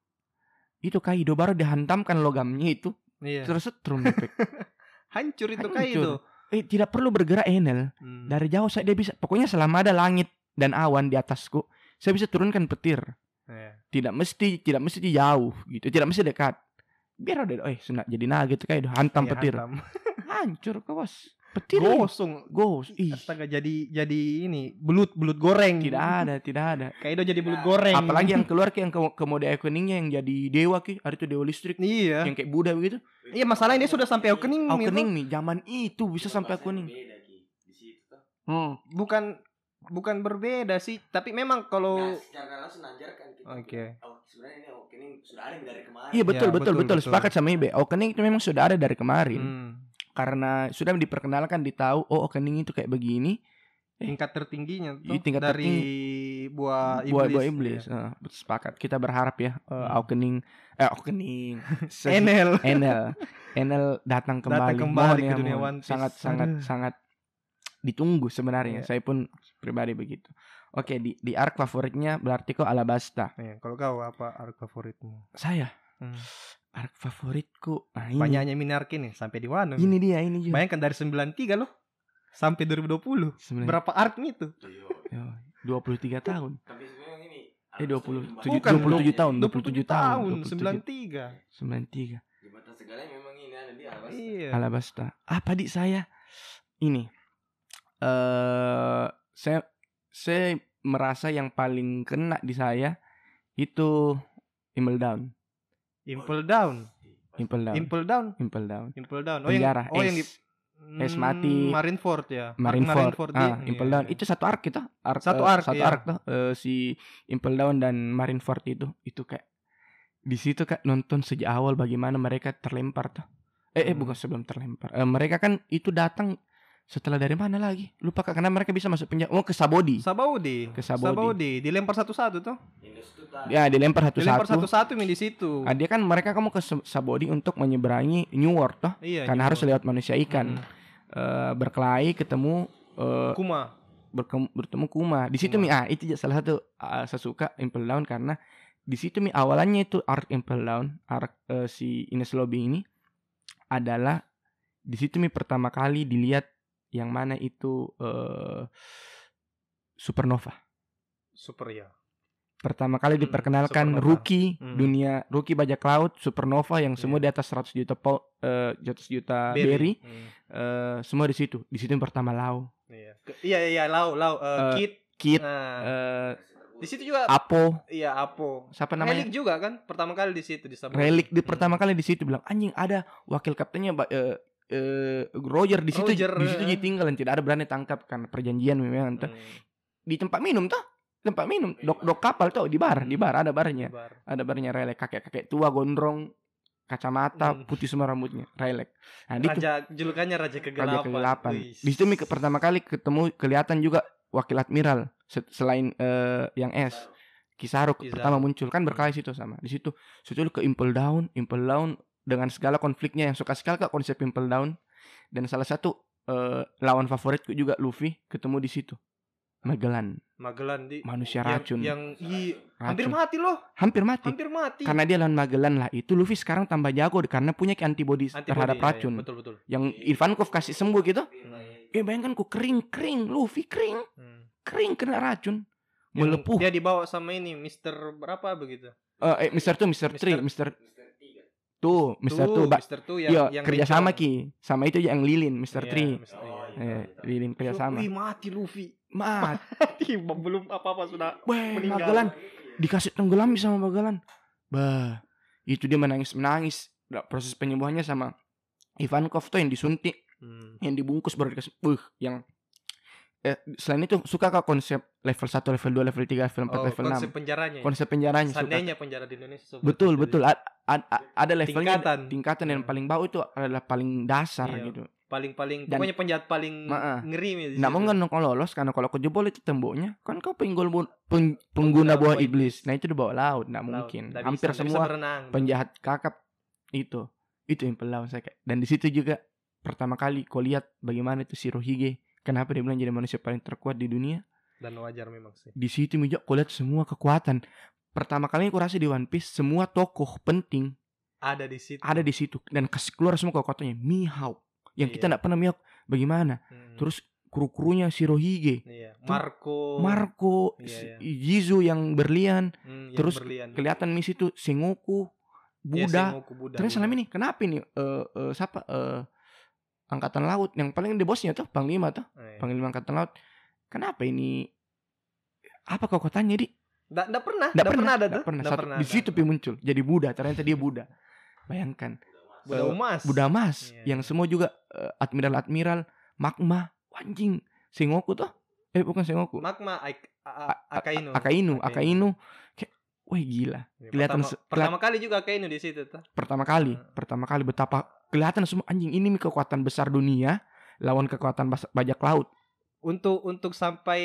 itu Kaido baru dihantamkan logamnya itu Iya. terus setrum. Hancur itu Hancur. itu. Eh tidak perlu bergerak Enel. Hmm. Dari jauh saya dia bisa. Pokoknya selama ada langit dan awan di atasku, saya bisa turunkan petir. Iya. Tidak mesti tidak mesti jauh gitu, tidak mesti dekat. Biar ada eh sunat jadi naga itu kayak hantam Iya, petir. hantam. Hancur kau bos. Petir. Gosong. Gos. Ih. Astaga jadi jadi ini belut belut goreng. Tidak ada, tidak ada. Kaido jadi belut goreng. Apalagi yang keluar kayak yang ke, ke mode awakeningnya yang jadi dewa ki, ada itu dewa listrik Iya. yang kayak Buddha begitu. Iya masalahnya dia sudah sampai awakening. gitu. Awakening nih, zaman itu bisa sampai awakening. Hmm. Bukan bukan berbeda sih, tapi memang kalau secara langsung nanjarkan kita. Oke. Oh, sebenarnya ini opening sudah ada dari kemarin. Iya betul, Ya, betul, betul, betul, betul. Sepakat sama Ibe. Awakening itu memang sudah ada dari kemarin. hmm, Karena sudah diperkenalkan, ditahu, oh awakening itu kayak begini. tingkat tertingginya tuh Iya, tingkat dari buah iblis. buah buah iblis. Eh, betul, sepakat. Kita berharap ya uh, Hmm. awakening eh awakening Se- Enel. Enel Enel datang kembali. Datang Mohon kembali ke ya, dunia mohon. One Piece. Sangat sangat sangat ditunggu sebenarnya. Iya. Saya pun pribadi begitu. Oke, di di arc favoritnya berarti kok Alabasta. Iya, kalau kau apa arc favoritmu? Saya Hmm. Arc favoritku. Nah, ini. Banyaknya minarki nih sampai di Wano. Ini dia, ini juga. Bayangkan dari 93 loh sampai 2020. Sebenarnya Berapa arc nih tuh? yo, 23 tahun. Tapi sebenarnya ini Eh, 20. Bukan, 27 tahun, 27 tahun, tahun 27. 93. 93. Di segalanya memang ini ada dia Alabasta. Iya. Alabasta. Apa di saya? Ini. Eh saya saya merasa yang paling kena di saya itu Impel Down. Impel down. Impel Down. Impel down. Impel Down. Impel down. Oh Penjara. yang oh yang di S. S mati. Hmm, Marineford ya. Ark Marineford. dia. Ah, Impel Iya, Down. iya. Itu satu arc itu. Arc, Satu eh, arc, satu iya. arc tuh. Eh, si Impel Down dan Marineford itu. Itu kayak di situ kak nonton sejak awal bagaimana mereka terlempar tuh. Eh, eh Hmm. bukan sebelum terlempar. Eh, mereka kan itu datang setelah dari mana lagi? Lupa kak karena mereka bisa masuk penjara. Oh ke Sabodi. Sabaudi. Ke Sabaudi. Dilempar satu-satu tuh. Ya dilempar Dilempar satu-satu. satu-satu mi di situ. Ah, dia kan mereka kamu ke Sa- Sabodi untuk menyeberangi New World toh. Iya. Karena harus lewat manusia ikan. Hmm. Eh, berkelahi ketemu eh, Kuma. berkem- bertemu Kuma. Di situ mi ah itu salah satu ah, saya suka Impel Down karena di situ mi awalannya itu arc Impel Down, arc eh, si Ines Lobby ini adalah di situ mi pertama kali dilihat yang mana itu eh, supernova. Super ya. Pertama kali Hmm, diperkenalkan supernova. rookie Hmm. dunia rookie bajak laut supernova yang semua Iya. di atas 100 juta po, eh, 100 juta Berry. berry, Hmm. eh, semua di situ. Di situ yang pertama Lau, Iya. Ke- Iya iya lau lau eh, Kit. Kit, Nah, eh, di situ juga Apo, iya Apo. siapa namanya? Relik juga kan pertama kali di situ di. Relik di Hmm. pertama kali di situ bilang anjing ada wakil kaptennya Ba- eh, eh, Roger di situ Roger, di situ eh. dia tinggal dan tidak ada berani tangkap karena perjanjian memang. Hmm. di tempat minum tuh tempat minum dok dok kapal tuh di bar di bar ada barnya Bar. ada barnya relek kakek kakek tua gondrong kacamata Hmm. putih semua rambutnya relek nah di Raja julukannya Raja Kegelapan. Raja Kegelapan. Di situ pertama kali ketemu kelihatan juga wakil admiral se- selain eh, yang S. Kisaru Kizaru. pertama muncul kan berkali situ sama. Di situ situ ke Impel Down, Impel Down dengan segala konfliknya yang suka sekali kak konsep Impel Down dan salah satu eh, lawan favoritku juga Luffy ketemu di situ. Magellan, Magellan di manusia yang- racun. Yang, i- hampir Racun. mati loh. Hampir mati. Hampir mati. Karena dia lawan Magellan lah itu Luffy sekarang tambah jago karena punya antibody, Antibody, terhadap iya, iya. racun. Betul betul. Yang Ivankov kasih sembuh gitu. Eh bayangkan ku kering kering Luffy kering Hmm. kering kena racun Yang melepuh. Dia dibawa sama ini Mister berapa begitu? Eh, eh Mister tuh Mister Mister Mister. Tuh Mister tuh ba- Mister tuh yang iya yang kerjasama bencong. ki sama itu yang Lilin Mister Iya, Three Mister- Oh, iya. iya. eh Lilin kerjasama Wih mati Luffy. mat Mati belum apa-apa sudah. weh Meninggal. Magellan dikasih tenggelam sama Magellan bah itu dia menangis menangis Nah, proses penyembuhannya sama Ivankov tuh yang disuntik Hmm. yang dibungkus baru dikasih uh yang eh, selain itu suka kak konsep level 1, level 2, level 3, level 4, Oh, level 6 konsep penjaranya. ya? konsep penjaranya suka Seandainya penjara di Indonesia betul betul A- a- a- ada levelnya Tingkatan. tingkatan yang Hmm. paling bawah itu adalah paling dasar Iya. gitu Paling-paling Dan- pokoknya penjahat paling Ma- ngeri nih di Nggak kalau lolos karena kalau kejebol itu temboknya kan kau penggol peng- pengguna buah iblis. Nah itu di bawah laut, nggak Laut. mungkin. Nggak Hampir bisa, semua berenang. penjahat kakap itu itu yang laut saya. Dan di situ juga pertama kali kau lihat bagaimana itu Shirohige kenapa dia bilang jadi manusia paling terkuat di dunia. dan wajar memang sih. Di situ mijak kau lihat semua kekuatan. Pertama kali aku rasa di One Piece semua tokoh penting Ada di situ. ada di situ dan kasih keluar semua kekuatannya. Mihawk yang kita Iya. nggak pernah Mihawk bagaimana. Hmm. Terus kru-krunya Shirohige. iya. Marco Marco, Iya, si- Jizu yang berlian, Hmm, yang terus berlian. kelihatan misi itu Sengoku, Iya, Buddha. Sengoku, Buddha, Terus selama ini kenapa ini eh eh, siapa eh, angkatan laut yang paling di bosnya tuh panglima tuh, Eh, panglima angkatan laut. Kenapa ini apa kekuatannya di? Nggak nggak pernah, Nggak nggak pernah ada tuh. pernah. Satu- pernah di situ pi muncul jadi Buddha. Ternyata dia Buddha. Bayangkan Buddha emas. Buddha Mas Iya. yang semua juga eh, admiral-admiral magma anjing Sengoku tuh. Eh bukan Sengoku. Magma Aik- A- A- A- Akainu. Akainu, Akainu. Kayak, wah gila. Iya, kelihatan pertama, pertama kali juga Akainu di situ tuh. pertama kali Hmm. pertama kali betapa kelihatan semua anjing ini kekuatan besar dunia lawan kekuatan bas- bajak laut Untuk untuk sampai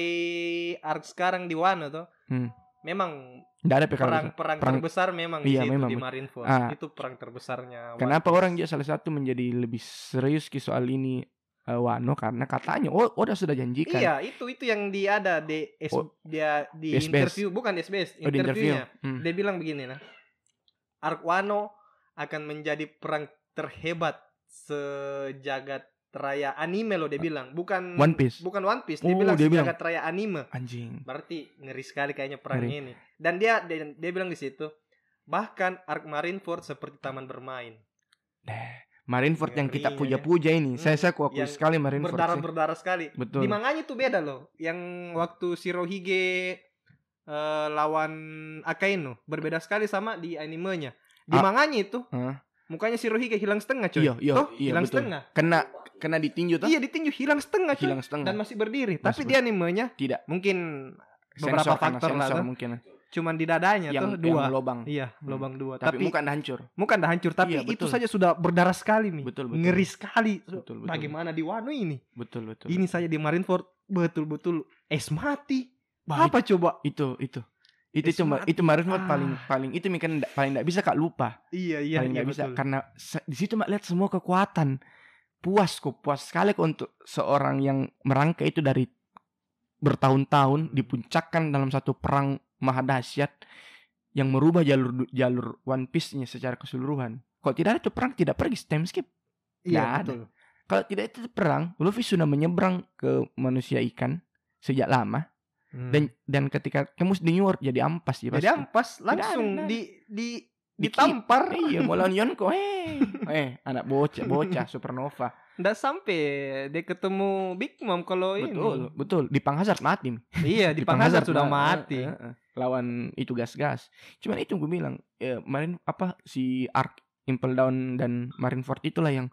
arc sekarang di Wano tuh. Hmm. Memang nggak ada PKL perang perang Perang- terbesar memang Iya, di situ memang. di Marineford. Ah. Itu perang terbesarnya. Kenapa Piece. orang dia salah satu menjadi lebih serius ki soal ini eh, Wano karena katanya oh udah sudah janjikan Iya, itu itu yang dia ada di S- Oh. dia di SBS. interview bukan di SBS, oh, di interview interviewnya. Hmm. Dia bilang begini nah. Arc Wano akan menjadi perang terhebat sejagat raya anime loh dia bilang, bukan One Piece bukan One Piece, dia Oh, bilang dia bilang. sejagat raya anime. anjing Berarti ngeri sekali kayaknya perangnya ini. Dan dia dia, dia bilang di situ, bahkan Arc Marineford seperti taman bermain. Deh, Marineford yang kita Ngerinya ya. puja-puja ini. Saya Hmm, saya kuakui yang sekali Marineford sih. berdarah-berdarah sekali. Betul. Di manganya itu beda loh. Yang waktu Shirohige eh, lawan Akainu berbeda sekali sama di animenya. Di Ah. manganya itu Hah? mukanya Shirohige hilang setengah coy. Iya, iya, Toh, iya, hilang betul. setengah. Kena kena ditinju tuh. Iya ditinju hilang setengah coy. Hilang setengah. Dan masih berdiri. Tapi Masih di animenya Tidak. mungkin beberapa Sensor faktor lah sensor tuh. mungkin. Cuman di dadanya Yang, tuh yang dua. lobang. Iya, lubang dua. Tapi, Tapi, muka anda hancur. muka dah hancur. Tapi Iya, itu saja sudah berdarah sekali nih. Betul, betul. Ngeri sekali. Betul, betul. Bagaimana di Wano ini? Betul betul. Ini saja di Marineford betul-betul es mati. Baik. Apa coba? itu itu itu cuma itu Marineford Ah. paling paling itu mungkin paling tidak bisa kak lupa Iya, iya, paling iya bisa betul. karena di situ mak lihat semua kekuatan puas kok puas sekali kok untuk seorang yang merangkai itu dari bertahun-tahun dipuncakkan dalam satu perang maha dahsyat yang merubah jalur jalur One Piece-nya secara keseluruhan. Kalau tidak ada itu perang tidak pergi time skip. Iya, ada. betul. Kalau tidak itu perang, Luffy sudah menyeberang ke manusia ikan sejak lama Hmm. dan dan ketika kemus di New York jadi ampas ya jadi ampas langsung ada. di di Dikit. ditampar. Iya, mau lawan Yonko. Eh, eh, anak bocah, bocah supernova. Nggak sampai dia ketemu Big Mom kalau Betul, ini. betul. Di Panghazard mati. Iya, di Panghazard sudah ma- mati. eh, eh, lawan itu gas-gas. Cuman itu gue bilang, ya, marin apa si Ark Impel Down dan Marineford itulah yang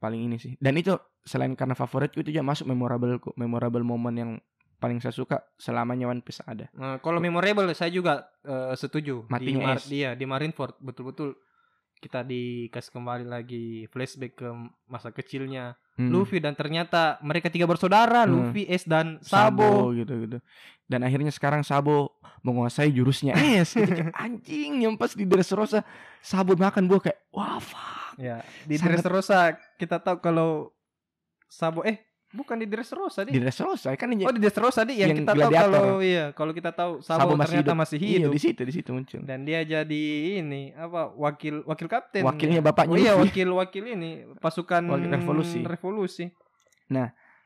paling ini sih. Dan itu selain karena favoritku itu juga masuk memorable memorable momen yang paling saya suka selamanya One Piece ada. Nah, kalau memorable saya juga eh, setuju. di Matinya Mar- es. dia di Marineford betul-betul kita dikasih kembali lagi flashback ke masa kecilnya Hmm. Luffy dan ternyata mereka tiga bersaudara Hmm. Luffy, Es dan Sabo. Sabo gitu gitu. Dan akhirnya sekarang Sabo menguasai jurusnya es. Gitu. Anjing yang pas di Dressrosa Sabo makan buah kayak wah fuck. Ya, di Sangat- Dressrosa kita tahu kalau Sabo eh bukan di Dressrosa Di di. Dressrosa kan Oh di Dressrosa di yang, Yang kita tahu kalau iya kalau kita tahu Sabo, ternyata masih Iya, hidup. di situ di situ muncul. dan dia jadi ini apa wakil wakil kapten Wakilnya bapaknya oh iya Luffy. wakil wakil ini pasukan Wakil revolusi. revolusi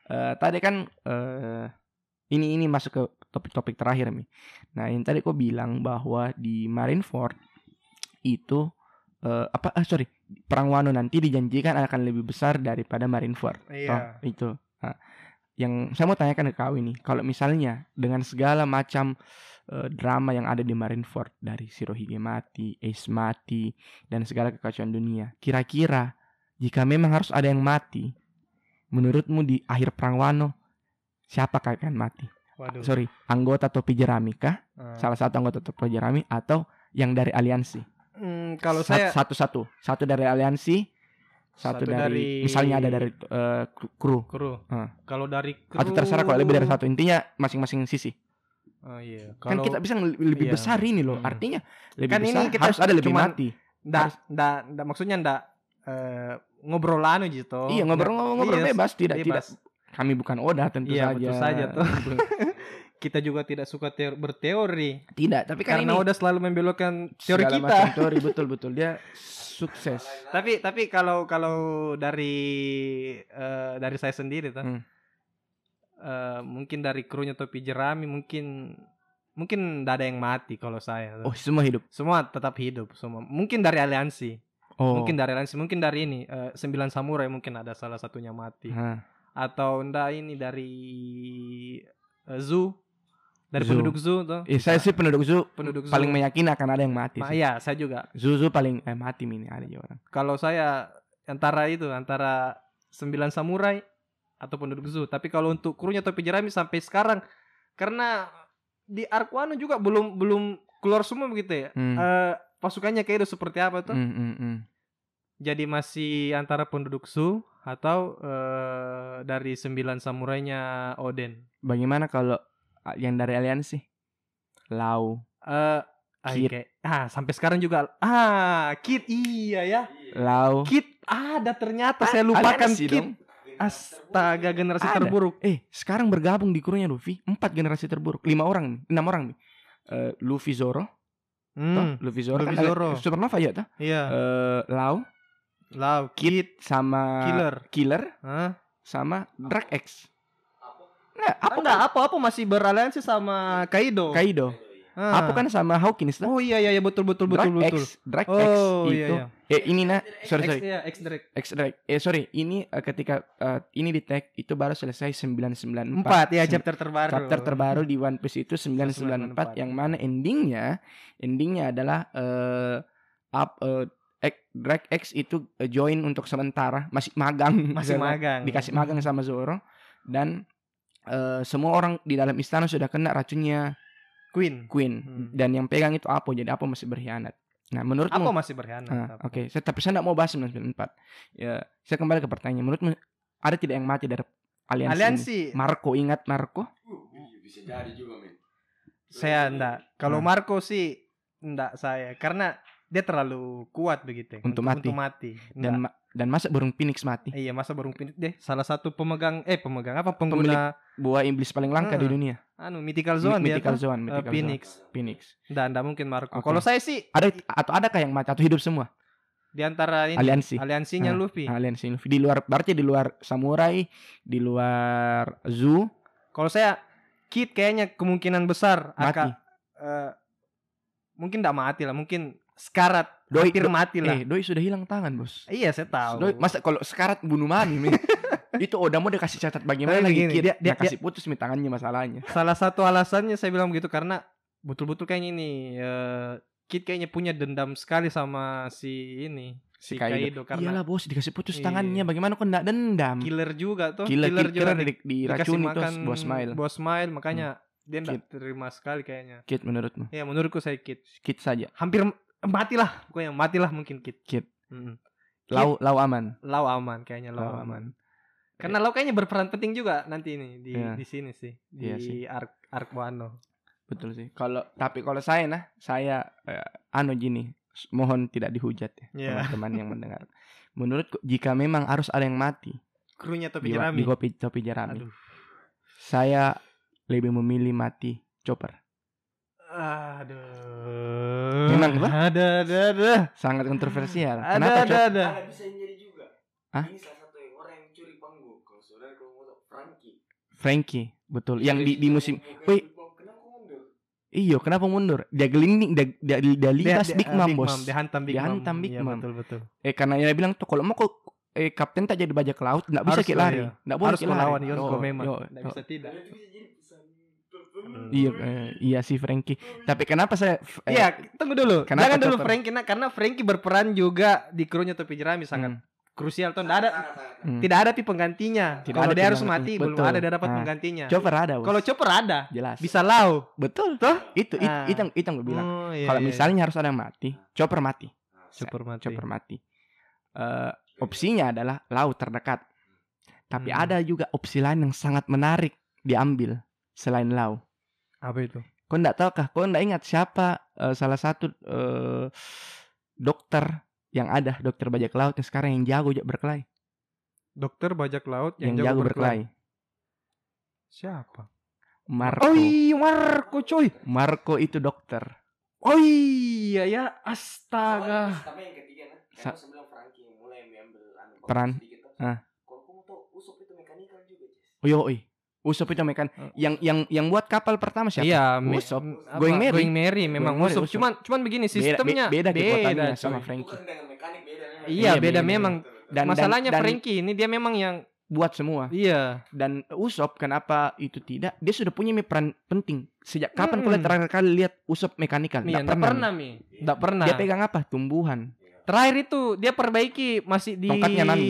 Eh, tadi kan eh ini ini masuk ke topik-topik terakhir nih. Nah, yang tadi kau bilang bahwa di Marineford itu eh, apa ah, sorry perang Wano nanti dijanjikan akan lebih besar daripada Marineford. iya Oh, itu. Nah, yang saya mau tanyakan ke kau ini, kalau misalnya dengan segala macam eh, drama yang ada di Marineford dari Shirohige mati, Ace mati, dan segala kekacauan dunia, kira-kira jika memang harus ada yang mati, menurutmu di akhir perang Wano siapa akan mati? waduh Sorry, anggota topi jerami kah? Ah. Salah satu anggota topi jerami atau yang dari aliansi? Hmm, kalau Sat- saya satu-satu, satu dari aliansi, satu, Satu dari, dari- misalnya ada dari eh, kru kru Ah. kalau dari kru atau terserah kalau lebih dari satu intinya masing-masing sisi oh iya kan kalau kita bisa lebih iya. besar ini loh Hmm. artinya lebih Kan ini besar kita harus ada lebih cuman mati ndak ndak ndak maksudnya ndak eh, ngobrol anu gitu iya ngobrol ngobrol Iya, bebas tidak bebas. tidak kami bukan Oda tentu Iya, saja saja tuh. kita juga tidak suka teor- berteori. Tidak tapi kan karena ini udah selalu membelokkan teori kita. teori betul betul. Dia sukses. Tapi tapi kalau kalau dari eh, dari saya sendiri tuh Hmm. eh, mungkin dari krunya topi jerami mungkin mungkin tidak ada yang mati kalau saya tuh. oh semua hidup? Semua tetap hidup semua. Mungkin dari aliansi. Oh. Mungkin dari aliansi. Mungkin dari ini eh, sembilan samurai mungkin ada salah satunya mati. Hah. atau ndak ini dari eh, zoo dari Zoo. penduduk zoo tuh Eh, saya sih penduduk Zu penduduk zoo paling meyakini akan ada yang mati Ma- sih. iya saya juga Zu Zu paling eh mati ini ada ya orang kalau saya antara itu antara sembilan samurai atau penduduk zoo tapi kalau untuk krunya topi jerami sampai sekarang karena di Arkwano juga belum belum keluar semua begitu ya Hmm. Eh, pasukannya kayak itu seperti apa tuh Hmm, hmm, hmm. jadi masih antara penduduk zoo atau eh, dari sembilan samurainya Oden bagaimana kalau yang dari aliansi Lau eh ah, Kid. kayak- ah sampai sekarang juga ah Kid iya ya Lau Kid ada ternyata saya lupakan Kid dong. astaga generasi Ada. terburuk Eh, sekarang bergabung di krunya Luffy empat generasi terburuk, lima orang enam orang nih. Eh, Luffy Zoro, toh? Hmm, Luffy Zoro, Luffy kan Zoro. Supernova ya toh? iya. Eh, Lau, Lau, Kid, sama Killer. Killer, Hah? sama Drag X. Nah, Apa apa enggak apa-apa masih beraliansi sama Kaido. Kaido? Ah. Apo kan sama Hawkins lah. Oh iya iya iya betul betul betul Drag betul. X, Drag X Oh itu. iya iya. Eh ini nah, sorry X sorry. iya X direct. X Drag. Eh sorry, ini eh, ketika eh, ini di tag itu baru selesai 994. Empat ya Sem- chapter terbaru. chapter terbaru di One Piece itu 994 yang mana endingnya endingnya adalah eh up eh, X- Drag X itu join untuk sementara masih magang Masih magang. dikasih magang sama Zoro dan eh, semua orang di dalam istana sudah kena racunnya Queen. Queen Hmm. dan yang pegang itu Apo jadi Apo masih berkhianat. Nah, menurutmu Apa masih berkhianat? Ah, Apa? Oke, saya tapi saya tidak mau bahas 994. Ya, saya kembali ke pertanyaan. Menurutmu ada tidak yang mati dari aliansi? ini? Aliansi Marco ingat Marco? Uh, bisa jadi juga men. saya enggak. Kalau Ah. Marco sih enggak saya karena dia terlalu kuat begitu Untuk mati. Untuk mati. Dan ma- dan masa burung Phoenix mati? Iya masa baru pindah deh salah satu pemegang eh pemegang apa pengguna Buah iblis paling langka di Ah, dunia. anu mythical zone Mi- dia Mythical tuh. Zone, Eh, Mythical Phoenix. Zone. Phoenix. Enggak, enggak mungkin Marco. Oke. Kalau saya sih Ada atau adakah yang mati atau hidup semua? di antara ini Aliansi. aliansinya Ah, Luffy. Aliansi Luffy di luar berarti di luar samurai, di luar zoo Kalau saya Kid kayaknya kemungkinan besar mati. akan eh, mungkin enggak mati lah, mungkin sekarat, Doi- hampir mati lah. Eh, doi sudah hilang tangan, Bos. Iya, saya tahu. Doi, masa kalau sekarat bunuh mani men. itu udah mau dikasih catat bagaimana Tapi lagi kid dia- dia- Nah, kasih putus nih tangannya masalahnya. Salah satu alasannya saya bilang begitu karena betul-betul kayaknya ini eh, Kid kayaknya punya dendam sekali sama si ini Si si Kaido. Kaido, karena Iyalah bos dikasih putus Iya. tangannya bagaimana kok enggak dendam? killer juga tuh Killer, killer, juga di, di- diracuni dikasih tuh makan bos Smile. bos smile makanya dia enggak terima sekali kayaknya Kid menurutmu? ya menurutku saya Kid Kid saja. hampir matilah pokoknya matilah mungkin Kid Kid. Mm-mm. Lau lau aman. Lau aman kayaknya Lau, Lau aman. Karena Lau kayaknya berperan penting juga nanti ini di Iya. di sini sih di Iya sih. arc arc Wano. Betul sih. Kalau tapi kalau saya nah, saya eh, anu gini, mohon tidak dihujat ya Iya. teman-teman yang mendengar. Menurutku jika memang harus ada yang mati Krunya topi di, jerami. di kopi topi jerami, Aduh. saya lebih memilih mati Chopper. Aduh. Memang apa? Ada ada ada. Sangat kontroversial. Ada Kenapa ada ada. Ada bisa jadi juga. Hah? Ini salah satu yang orang yang curi panggung. Kalau saudara kalau mau Frankie. Frankie, betul. Yang di, di musim Wih. Kenapa kau mundur? Iyo, kenapa mundur? Dia gelinding, dia, dia, dia lintas Dia- Big dia- Mom, bos. Dia hantam Big Dia Mom. hantam Big Iya, Mom. Betul betul. Eh karena dia bilang tuh kalau mau kok eh kapten tak jadi bajak laut, nggak bisa Harus kita lah, lari, iya. nggak boleh Harus kita lari. melawan Yonko Yo, memang. yo, Nggak bisa tidak. Itu tertentu. Iya, eh, iya sih Frankie. Tapi kenapa saya? eh, Iya, tunggu dulu. Kenapa Jangan dulu? Frankie nah, karena Frankie berperan juga di krunya topi jerami sangat hmm, krusial tuh. Nggak ada hmm. tidak ada pi penggantinya. Tidak Kalau ada dia harus mati belum Betul. ada dia dapat Ah. penggantinya. Chopper ada. Kalau Chopper ada, jelas. bisa lau. Betul tuh. Itu itu Ah. itu, yang- itu yang gue bilang. Oh, iya, Kalau iya. misalnya harus ada yang mati, Chopper mati. Chopper mati. Chopper mati. Eh, opsinya adalah laut terdekat. Tapi Hmm. ada juga opsi lain yang sangat menarik diambil selain laut. Apa itu? Kau enggak tahu kah? Kau enggak ingat siapa eh, salah satu eh, dokter yang ada, dokter bajak laut yang sekarang yang jago ja- berkelahi, Dokter bajak laut yang, yang, jago jago berkelahi. Siapa? Marco. Iya, Marco coy. Marco itu dokter. Oh iya ya, astaga. Tapi yang ketiga nah, Sa- kan sebelum Frankie yang mulai mengambil anu, Peran. sedikit, tuh. Ah. Kalau kamu tahu Usop itu mekanikal juga, Jess. Oh yo, oi. Usop itu mekan yang yang yang buat kapal pertama siapa? Iya, Usop. apa, Going Merry. Going Merry memang Going Usop. Usop. Cuman cuman begini sistemnya beda kekuatannya coy. sama Frankie. dengan mekanik beda. Iya, beda memang. Dan- Masalahnya dan- Frankie ini dia memang yang Buat semua. iya. Dan Usop kenapa itu tidak? Dia sudah punya peran penting. Sejak kapan Mm-mm. kalian terakhir kali lihat Usop mekanikal? Iya, Nggak enggak pernah, Mi. Enggak pernah. Dia pegang apa? Tumbuhan. Terakhir itu dia perbaiki masih di Tongkatnya Nami.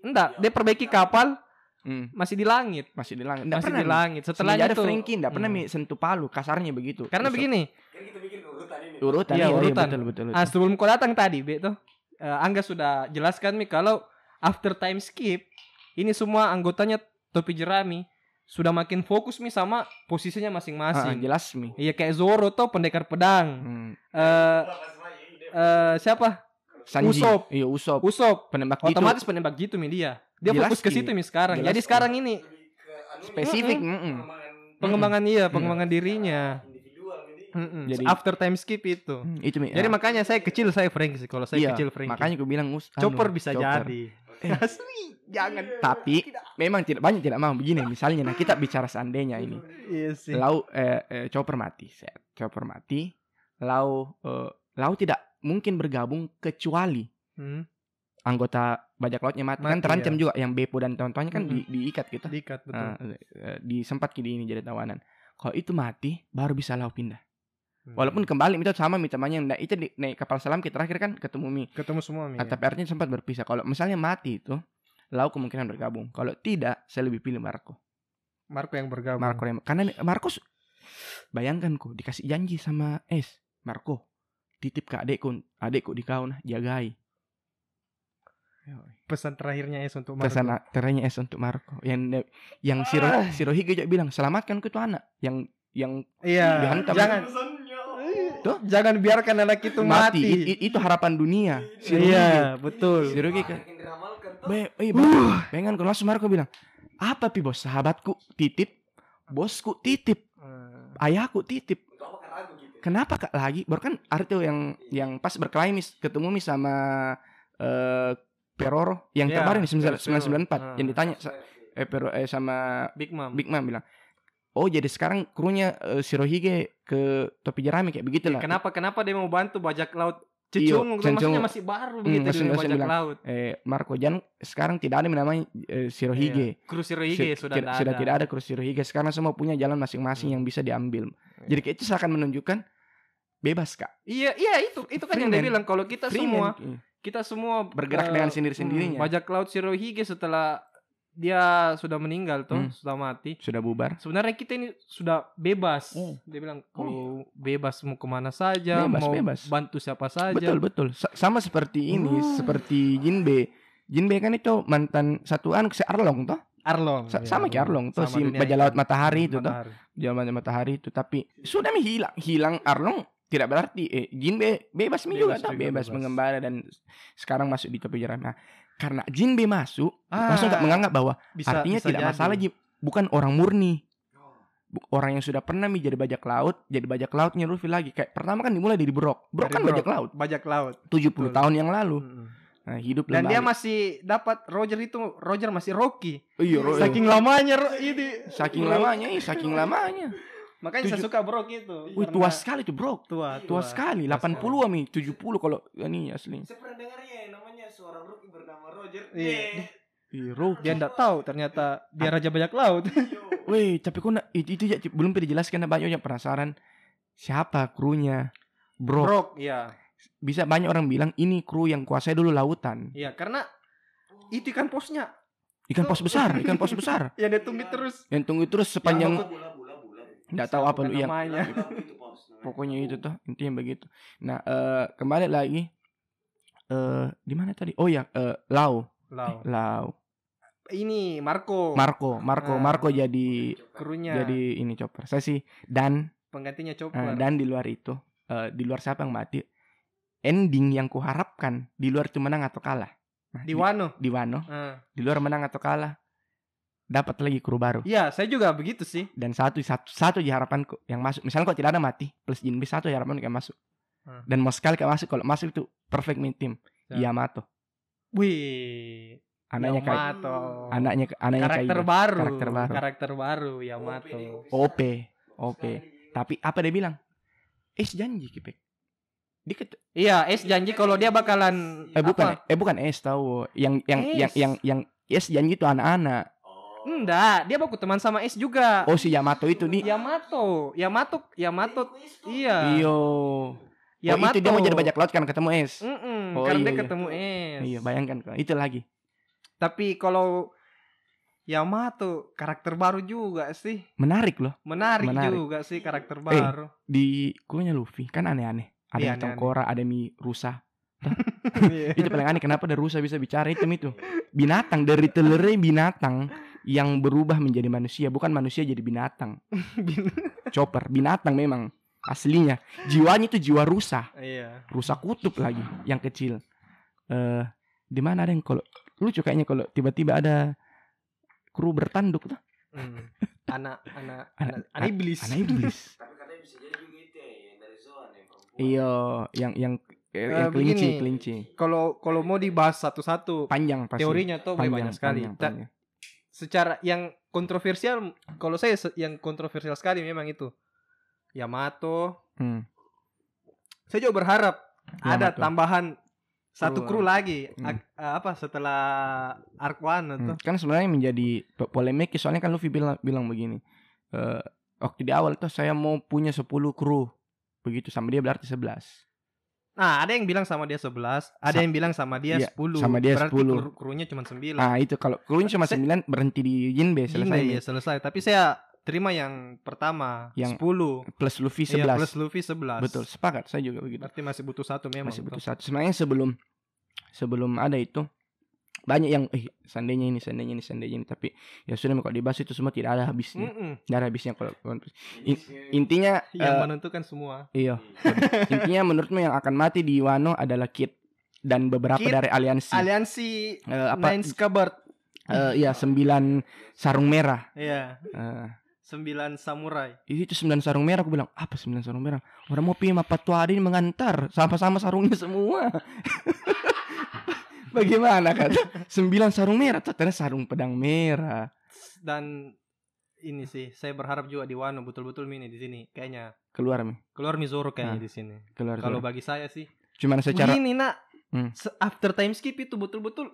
Enggak, dia perbaiki kapal Hmm, masih di langit. masih di langit. Nggak masih pernah. di langit. Setelah Setelahnya ada Frankie nggak pernah Hmm. mi sentuh palu, kasarnya begitu. Karena Usop. begini, Kan kita bikin urutan ini. urutan Iya, iya, urutan. betul betul. betul. ah sebelum kau datang tadi, Be tuh. eh, Angga sudah jelaskan Mi kalau after time skip ini semua anggotanya topi jerami sudah makin fokus Mi sama posisinya Ah, ah, masing-masing. jelas mi. Iya kayak Zoro tuh pendekar pedang. Hmm. Eh eh, siapa? Sanji. Usop. Iya Usop. Usop. Penembak gitu. Otomatis penembak gitu Mi dia. Dia Jelas, fokus ke situ Mi sekarang. Jelas, Jadi Ki. sekarang ini spesifik. mm-mm. Pengembangan iya, Hmm. pengembangan dirinya. Jadi- after time skip itu. Hmm, Itu. Jadi Ah, makanya saya kecil saya Frank sih kalau saya iya, kecil Frank. Makanya gue bilang us. anu, Chopper bisa Chopper. jadi. Eh, Asli, jangan. tapi memang tidak banyak tidak mau begini misalnya nah kita bicara seandainya ini Iya sih. lau eh, eh, chopper mati set chopper mati lau eh, lau tidak mungkin bergabung kecuali Hmm, anggota bajak lautnya mati, kan Mati, terancam ya. juga yang Bepo dan teman-temannya kan di, Mm-mm. diikat gitu diikat betul. Ah, eh, di sempat di ini jadi tawanan kalau itu mati baru bisa lau pindah Hmm. walaupun kembali itu sama mitamanya nah, itu di naik kapal selam kita terakhir kan ketemu mi ketemu semua Mi. Ah, tapi artinya sempat berpisah kalau misalnya mati itu lau kemungkinan bergabung kalau tidak saya lebih pilih Marco Marco yang bergabung. Marco yang- karena Marco bayangkan kok dikasih janji sama Es Marco titip ke adekku adekku di kau nah jagai Pesan terakhirnya es untuk Marco. pesan teranya es untuk Marco yang yang Siro Ah. Sirohige juga bilang selamatkan ku itu anak yang yang Iya. Dihantam. Jangan Tuh. jangan biarkan anak itu mati, mati. I- i- itu harapan dunia Sirohige Iya, betul. Sirohige kan tuh. Be, eh, bang, pengen kalau langsung Marco bilang apa pi bos sahabatku titip bosku titip ayahku titip gitu. kenapa kak lagi baru kan Arto yang yang pas berkelahi mis ketemu mis sama eh Peroro yang Iya, nih Peroro. 1994 Ah. yang ditanya eh, Pero, eh sama Big Mom. Big Mom bilang oh jadi sekarang krunya eh, Shirohige ke topi jerami kayak begitu lah Kenapa kenapa dia mau bantu bajak laut Cecung, maksudnya masih baru Hmm, begitu masih- di masih bajak bilang. laut. eh Marco Jan sekarang tidak ada namanya eh, Shirohige Iya. Kru Shirohige Si- sudah tidak, sudah ada. tidak ada kru Shirohige sekarang semua punya jalan masing-masing Hmm. yang bisa diambil Iya. jadi kayak itu seakan menunjukkan bebas kak Iya, iya itu itu kan yang dia Freeman. bilang kalau kita Free semua man. Kita semua Bergerak eh, dengan sendiri-sendirinya. hmm, bajak laut Shirohige setelah dia sudah meninggal tuh, Hmm. sudah mati. sudah bubar Sebenarnya kita ini sudah bebas. Hmm. Dia bilang kalau bebas mau ke mana saja, Bebas, mau bebas. bantu siapa saja. betul betul Sa- sama seperti ini Oh. seperti Jinbe Jinbe kan itu mantan satuan si Arlong toh Arlong. Sa- iya, sama kayak Arlong tuh Sama si bajak laut matahari itu tuh Matahari. itu tapi sudah hilang hilang Arlong tidak berarti eh, Jinbe bebas mi juga Bebas bebas, bebas. mengembara dan sekarang masuk di topi jerami nah, karena Jinbe masuk Ah, langsung tak menganggap bahwa bisa, artinya bisa tidak jadi. masalah Jim bukan orang murni orang yang sudah pernah mi jadi bajak laut jadi bajak lautnya Luffy lagi kayak pertama kan dimulai dari Brok Brok Dari kan Brok. bajak laut Bajak laut. 70 Betul. tahun yang lalu Mm-mm. nah, hidup Dan dia kembali. masih dapat Roger itu Roger masih Rocky. iya, Ro- Saking lamanya ini. saking lamanya eh, saking lamanya Makanya saya suka Brok itu. Wih Karena tua sekali tuh bro tua, tua sekali Tua 80 mi 70 kalau ini asli Saya pernah dengar ya namanya seorang rookie bernama Roger. Iya. Eh, Iya, Ro. Dia enggak tahu ternyata dia raja bajak laut. Wih, tapi kok na- itu, itu ya, belum pernah dijelaskan banyak yang penasaran siapa krunya. Bro, Brok, iya. bisa banyak orang bilang ini kru yang kuasai dulu lautan. Iya, karena itu kan posnya. Ikan pos besar, ikan pos besar. Ya dia terus. Yang tunggu terus sepanjang labu. Nggak tahu apa lu yang namanya. Pokoknya itu tuh intinya begitu. Nah, eh kembali lagi eh di mana tadi? Oh ya, eh Lau, Lau. Lau. Ini Marco. Marco, Marco, Ah. Marco jadi krunya. jadi ini chopper. Saya sih dan penggantinya eh, Chopper. dan di luar itu, eh, di luar siapa yang mati? Ending yang kuharapkan di luar itu menang atau kalah. Nah, di Wano. di Wano, Ah. di luar menang atau kalah, dapat lagi kru baru. Iya, saya juga begitu sih. Dan satu satu satu aja harapanku yang masuk. Misalnya kok tidak ada mati plus Jinbe satu aja harapan kayak masuk. Hmm. Dan mau sekali kayak masuk kalau masuk itu perfect main team. Ya. Yamato. Wih. Anaknya kayak Yamato. anaknya anaknya karakter kayak baru. Karakter baru. Karakter baru Yamato. OP, OP. Tapi apa dia bilang? Eh janji Kipek. Dia ket- Iya, Es janji kalau dia bakalan eh bukan apa? eh bukan es tahu yang yang yang Es. yang yang es janji itu anak-anak. Enggak, dia baku teman sama Es juga. Oh si Yamato itu nih. Yamato, Yamato, Yamato. Iya. Iyo. Yamato. Oh itu dia mau jadi bajak laut kan ketemu es. Mm-mm, Oh, karena iya, dia iya. ketemu Es. Iya, bayangkan kok. Itu lagi. Tapi kalau Yamato karakter baru juga sih. Menarik loh. Menarik, Menarik. juga sih karakter baru. Di kuenya Luffy kan aneh-aneh. Ada Iya, yang tengkorak, ada mie rusa. Iya. itu paling aneh kenapa ada rusa bisa bicara itu itu. Binatang dari telurnya binatang yang berubah menjadi manusia, bukan manusia jadi binatang. Chopper, binatang memang aslinya. Jiwanya itu jiwa rusa, Iya. rusa kutub lagi yang kecil. Eh di mana ada yang kalau lucu kayaknya kalau tiba-tiba ada kru bertanduk tuh. Hmm. Anak anak Anak- anak, iblis. Anak iblis. Tapi katanya bisa jadi juga itu ya, yang dari yang perempuan. Iya, yang yang Eh, yang kelinci, begini. kelinci. Kalau kalau mau dibahas satu-satu Panjang pasti. teorinya tuh panjang, banyak sekali. panjang, Ta- panjang. Secara yang kontroversial, kalau saya yang kontroversial sekali memang itu Yamato. Hmm. Saya juga berharap ada Yamato. tambahan satu Kru, lagi Hmm. Eh, apa setelah Arc One Hmm, tuh. Kan sebenarnya menjadi po- polemik soalnya kan Luffy bilang bilang begini. eh waktu di awal tuh saya mau punya 10 kru. Begitu sama dia berarti 11. Nah, ada yang bilang sama dia 11, ada Sa- yang bilang sama dia Iya, 10. sama dia Berarti 10. kru- krunya cuma 9. Nah, itu kalau krunya cuma 9 berhenti di Jinbe selesai. Selesai, nih. ya, selesai. Tapi saya terima yang pertama, Yang 10. Plus Luffy Iya, 11. plus Luffy 11. Betul, sepakat saya juga begitu. Berarti masih butuh satu memang. Masih butuh tuh. satu. Sebenarnya sebelum sebelum ada itu banyak yang eh seandainya ini, seandainya ini, seandainya ini tapi ya sudah kalau dibahas itu semua tidak ada habisnya. Mm-mm. Tidak ada habisnya kalau In- intinya Yang eh, menentukan semua. iya. intinya menurutmu yang akan mati di Wano adalah Kid dan beberapa Kid, dari aliansi. Aliansi Eh, apa Nine Scabbard. eh, iya sembilan sarung merah. Iya, Eh, 9 samurai. itu sembilan sarung merah aku bilang apa sembilan sarung merah orang mau pilih apa tua ini mengantar sama-sama sarungnya semua bagaimana kan sembilan sarung merah ternyata sarung pedang merah Dan ini sih, saya berharap juga di Wano betul-betul mini di sini. Kayaknya keluar mi keluar Mizoro kayaknya Nah, di sini. keluar Kalau bagi saya sih cuman secara Begini nak, Hmm. After time skip itu betul-betul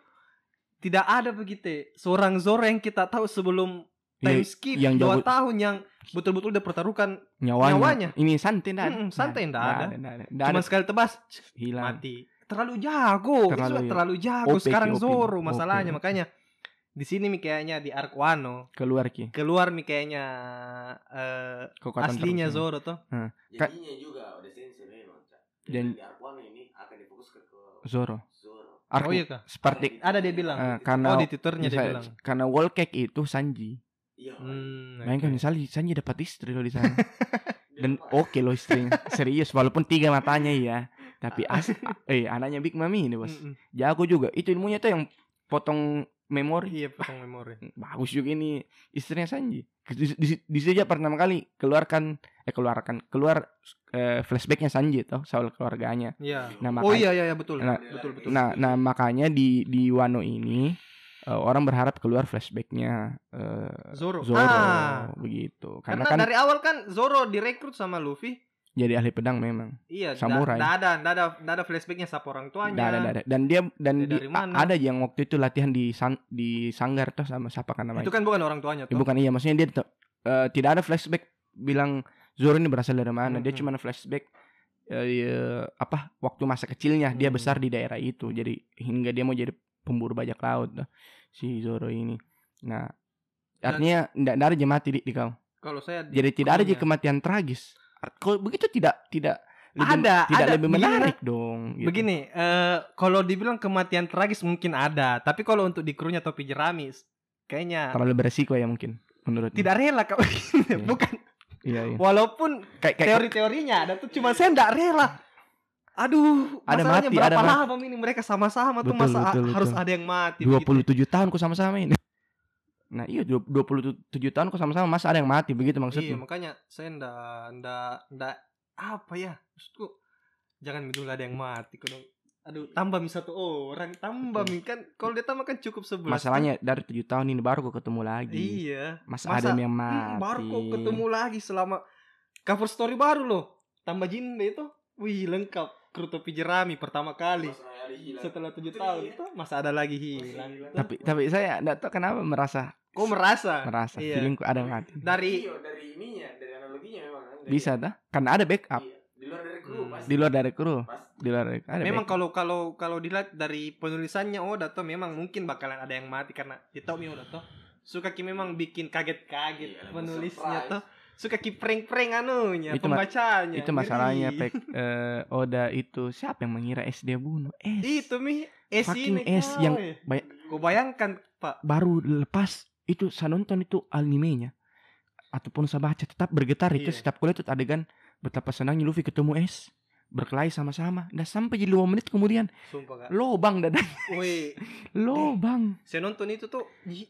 tidak ada begitu seorang Zoro yang kita tahu sebelum time skip yang dua tahun yang betul-betul dia pertaruhkan nyawanya. nyawanya. ini santai ndak ada. Mm-mm, santai, ndak ada. ndak ada cuma ada. sekali tebas hilang mati. Terlalu jago, Terlalu terlalu, ya. terlalu jago OP, sekarang OP, Zoro OP. masalahnya makanya di sini mi kayaknya di Arc Wano keluar ki keluar mi kayaknya eh, kekuatan aslinya terusnya. Zoro tuh. Jadinya juga udah sensei memang. Cak. Dan- di Arkwano ini akan difokuskan ke Zoro Zoro. Arku Oh iya kah? seperti Ada dia bilang. eh, karena oh di Twitternya dia bilang. karena wall cake itu Sanji Iya. Hmm, Bayangkan oke. misalnya Sanji dapat istri loh di sana. Dan oke loh istrinya. Serius walaupun tiga matanya ya. Tapi as eh anaknya Big Mami ini, Bos. Mm-mm. Jago juga. Itu ilmunya tuh yang potong memori. Iya, potong memori. Bagus juga ini istrinya Sanji. Di, di, di situ aja pertama kali keluarkan eh keluarkan keluar eh, flashbacknya Sanji tuh soal keluarganya. Iya. Nah, Oh makanya- iya iya iya, betul. Nah, betul betul. Nah, nah makanya di di Wano ini eh, orang berharap keluar flashbacknya eh, Zoro. Zoro Ah. begitu. Karena, Karena, kan dari awal kan Zoro direkrut sama Luffy. Jadi ahli pedang memang. Iya, Samurai. Nggak ada, nggak ada, nggak ada flashbacknya siapa orang tuanya. Nggak ada, nggak ada. Dan dia dan Dia di- mana? ada yang waktu itu latihan di san- di sanggar tuh sama siapa kan namanya? Itu kan bukan orang tuanya Ya, tuh. bukan iya, maksudnya dia eh, tidak ada flashback bilang Zoro ini berasal dari mana. Dia Mhm. cuma flashback eh, ya, apa waktu masa kecilnya dia Hmm. besar di daerah itu. Jadi hingga dia mau jadi pemburu bajak laut tuh, si Zoro ini. Nah, artinya tidak ada aja mati di, di kau. Kalau saya di Jadi tidak ada aja krunya- kematian tragis. Kalau begitu tidak tidak lebih, Ada, tidak ada. lebih Begini, menarik dong. gitu. Begini, eh kalau dibilang kematian tragis mungkin ada, tapi kalau untuk di krunya topi jerami kayaknya terlalu beresiko ya mungkin menurut tidak rela kau. bukan. iya, iya. Walaupun kayak kayak teori-teorinya ada tuh cuma saya enggak rela. Aduh, Ada masalahnya mati, berapa ada mati. lama ini mereka sama-sama tuh masa betul, harus betul. ada yang mati begitu. 27 tahun kok sama-sama ini. Nah, iya 20 27 tahun kok sama-sama masa ada yang mati begitu Iya, maksudnya. makanya saya ndak ndak ndak apa ya? Maksudku jangan dulu ada yang mati kudu Aduh, tambah mi satu orang, tambah mi kan kalau dia tambah kan cukup sebelas. Masalahnya dari 7 tahun ini baru kok ketemu lagi. Iya. Masa, Masa- ada yang Hmm, mati. baru kok ketemu lagi selama cover story baru loh. Tambah Jinbe itu. Wih, lengkap. Kru topi jerami pertama kali. Setelah tujuh tahun itu masa ada lagi hilang. Tapi tapi saya enggak tahu kenapa merasa kok merasa? merasa Iya. feelingku ada yang mati. Dari Iya, dari ininya, dari analoginya memang. kan, dari- Bisa dah. Karena ada backup Iya. Di luar dari kru Hmm. pasti. di luar dari kru. Pasti. Di luar dari ada memang backup. kalau kalau kalau dilihat dari penulisannya Oda tuh memang mungkin bakalan ada yang mati karena kita mi Oda tuh suka ki memang bikin kaget-kaget Iya, penulisnya surprise. tuh suka ki prank-prank anunya Itu ma- pembacanya itu masalahnya pek. Eh, Oda itu siapa yang mengira S dia bunuh? S. itu mi. Es Fucking ini S yang bay- Kau bayangkan pak. baru lepas itu saya nonton itu animenya. Ataupun saya baca tetap bergetar itu Iya. setiap kali itu adegan betapa senangnya Luffy ketemu S berkelahi sama-sama. Dan sampai jadi 2 menit kemudian sumpah kak. lobang dada woi lobang. Saya nonton itu tuh ih,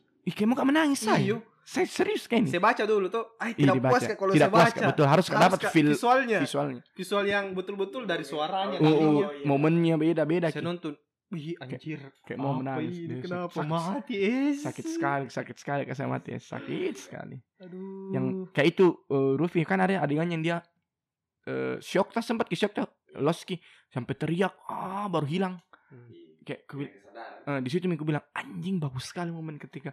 mau gak menangis saya iyo saya serius kayak ini Saya baca dulu tuh, ah Iya, tidak dibaca. puas kalau tidak saya puas baca. Betul harus Harus, dapat feel visualnya, visualnya visual yang betul-betul dari suaranya. oh, oh, ininya. momennya beda beda Saya nonton, wih anjir. kayak mau apa menangis ini? Dia Kenapa sakit, mati es? sakit sekali sakit sekali kasih mati sakit sekali Aduh. yang kayak itu eh, Ruffy kan ada adegan yang dia eh shock tas sempat ke shock tuh Loski sampai teriak ah baru hilang Hmm. kayak ku, kesadaran. eh, di situ Miku bilang anjing bagus sekali momen ketika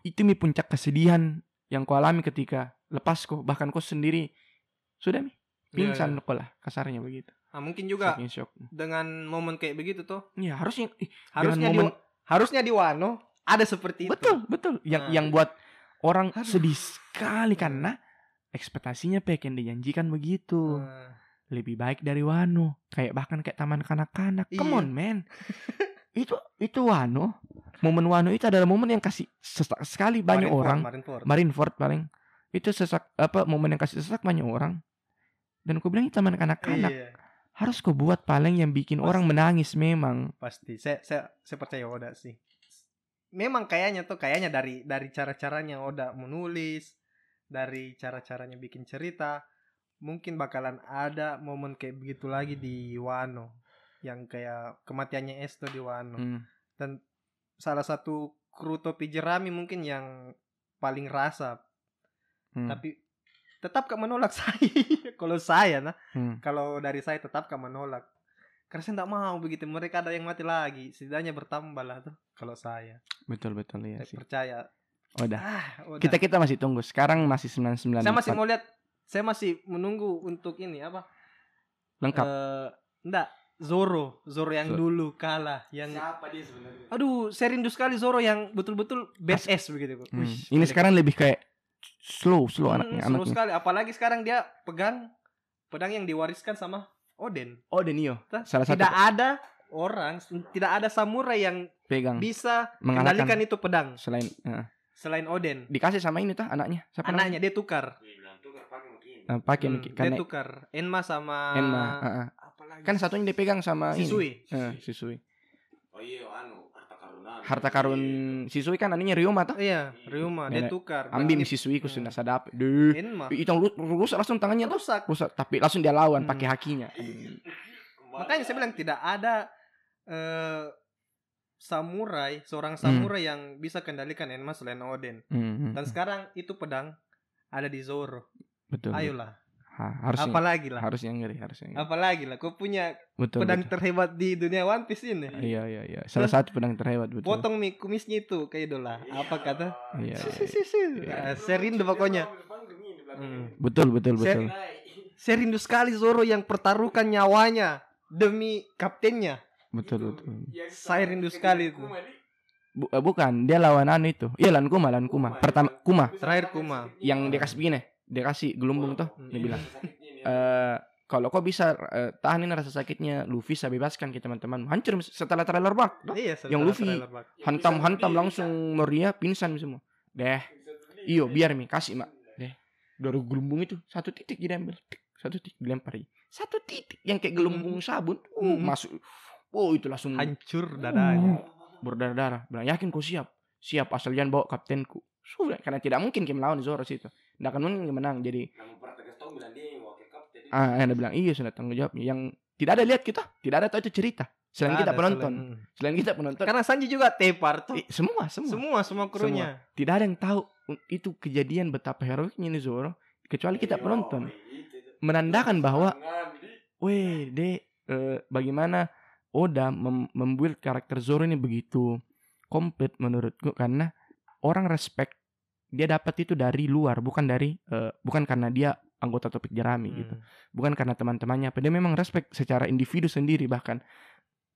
itu mi puncak kesedihan yang kau alami ketika lepas kok bahkan kau sendiri. Sudah mi? Iya, pingsan iya. kau lah kasarnya begitu. Nah, mungkin juga shock. dengan momen kayak begitu tuh, ya harusnya harusnya momen- di harusnya di Wano ada seperti itu. betul betul. Yang Nah. yang buat orang Aduh. sedih sekali karena ekspektasinya pek yang dijanjikan begitu. Nah, lebih baik dari Wano. Kayak bahkan kayak taman kanak-kanak. Come Iya. on man itu itu Wano momen Wano itu adalah momen yang kasih sesak sekali banyak Marineford, orang Marineford. Marineford paling itu sesak apa momen yang kasih sesak banyak orang dan aku bilang itu taman kanak-kanak Iya, harus kau buat paling yang bikin Pasti. orang menangis memang pasti. Saya saya saya percaya Oda sih. Memang kayaknya tuh kayaknya dari dari cara-caranya Oda menulis, dari cara-caranya bikin cerita, mungkin bakalan ada momen kayak begitu lagi di Wano. Yang kayak kematiannya Esto di Wano. Hmm. dan salah satu kru topi jerami mungkin yang paling rasa. Hmm. tapi tetap gak menolak saya. Kalau saya nah Hmm. kalau dari saya tetap gak menolak. Karena saya tidak mau begitu. Mereka ada yang mati lagi. Setidaknya bertambah lah tuh kalau saya. Betul betul. Ya saya sih. percaya. Udah. Ah udah. kita kita masih tunggu. Sekarang masih 99 saya masih mau lihat. Saya masih menunggu untuk ini apa? Lengkap. Eh, enggak Zoro Zoro yang Zoro. dulu kalah yang Siapa dia sebenarnya? aduh saya rindu sekali Zoro yang betul-betul badass begitu Hmm. Wih, ini pendek. sekarang lebih kayak slow slow Hmm, anaknya anaknya sekali apalagi sekarang dia pegang pedang yang diwariskan sama Oden oh Denio Tah, salah satu tidak ada orang tidak ada samurai yang pegang bisa mengalahkan kendalikan itu pedang selain eh, selain Oden dikasih sama ini tuh anaknya siapa namanya? anaknya dia tukar tuh gak pakai mungkin. Eh, pakai Hmm, dia tukar Enma sama Enma eh, eh. Lagi. Kan satunya dipegang sama ini. Sisui Eh, Sisui Oh iya, anu, harta karun. harta karun Sisui kan aninya Ryoma tuh iya Ryuma dia tukar. Ambim Berarti Sisui ku Hmm. sudah sadap. Enma itu rusak, langsung tangannya tuh rusak. Rusak tapi langsung dia lawan Hmm. pakai hakinya makanya saya bilang tidak ada eh samurai seorang Hmm. samurai yang bisa kendalikan Enma selain Oden Hmm, dan sekarang itu pedang ada di Zoro. Betul. Ayolah Ha, harus yang, apalagi lah. Harus yang ngeri harus yang ngeri. apalagi lah kau punya betul, pedang betul. terhebat di dunia One Piece ini. Iya iya iya. Salah satu pedang terhebat betul. Potong mi kumisnya itu kayak idola. Apa kata? Iya, iya, si, si, si. Ah, saya rindu pokoknya. Hmm. betul betul betul. Saya rindu sekali Zoro yang pertaruhkan nyawanya demi kaptennya. Betul betul. Saya rindu sekali itu. Bu- eh, bukan dia lawan anu itu. Iya lawan Kuma lawan Kuma. Pertama Kuma. Terakhir Kuma. Yang dia kasih begini dia kasih gelumbung tuh Hmm. dia bilang. eh kalau kau bisa eh, tahanin rasa sakitnya Luffy saya bebaskan ke teman-teman. Hancur setelah trailer bak iya Yang Luffy. hantam-hantam langsung Moria pingsan semua. Deh. Iyo biar mi kasih mak. Deh. Dari gelumbung itu satu titik dia ambil Tik, satu titik dilempar satu titik yang kayak gelumbung sabun uh, Hmm. masuk oh itu langsung hancur dadanya. Berdarah-darah. Bilang yakin kau siap? Siap asal jangan bawa kaptenku. Sudah karena tidak mungkin kita melawan Zoro situ tidak akan mungkin menang jadi dia yang ah ada bilang iya sudah tanggung jawabnya yang tidak ada lihat kita tidak ada tahu itu cerita. Selain kita Ada, penonton. selain- selain kita penonton. Karena Sanji juga tepar tuh eh, semua semua. Semua semua krunya. Tidak ada yang tahu itu kejadian betapa heroiknya ini Zoro kecuali kita Iya, penonton. itu, itu. menandakan bahwa weh dek eh, bagaimana Oda mem membuild karakter Zoro ini begitu komplit menurutku. Karena orang respect dia dapat itu dari luar bukan dari eh, bukan karena dia anggota topik jerami gitu Hmm. bukan karena teman-temannya apa dia memang respect secara individu sendiri bahkan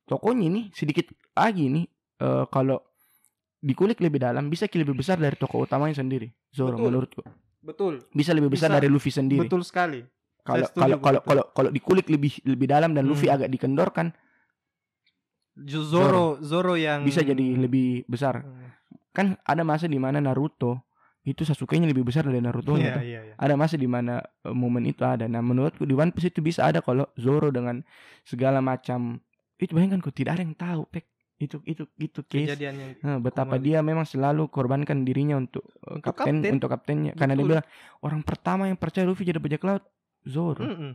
tokonya ini sedikit lagi nih eh, kalau dikulik lebih dalam bisa lebih besar dari tokoh utamanya sendiri Zoro Betul. menurutku betul bisa lebih besar Bisa. dari Luffy sendiri betul sekali kalau kalau kalau kalau kalau dikulik lebih lebih dalam dan Luffy Hmm. agak dikendorkan Zoro Zoro yang bisa jadi lebih besar Hmm. kan ada masa di mana Naruto itu Sasuke-nya lebih besar dari Naruto iya iya iya. Ada masa di mana eh, momen itu ada. Nah menurutku di One Piece itu bisa ada kalau Zoro dengan segala macam itu bayangkan kok tidak ada yang tahu pek. Itu itu itu case. Kejadian yang Nah, betapa Kembali. dia memang selalu korbankan dirinya untuk, eh, Untuk kapten, kapten. untuk kaptennya. Karena dia Betul. bilang orang pertama yang percaya Luffy jadi bajak laut Zoro. Mm-mm.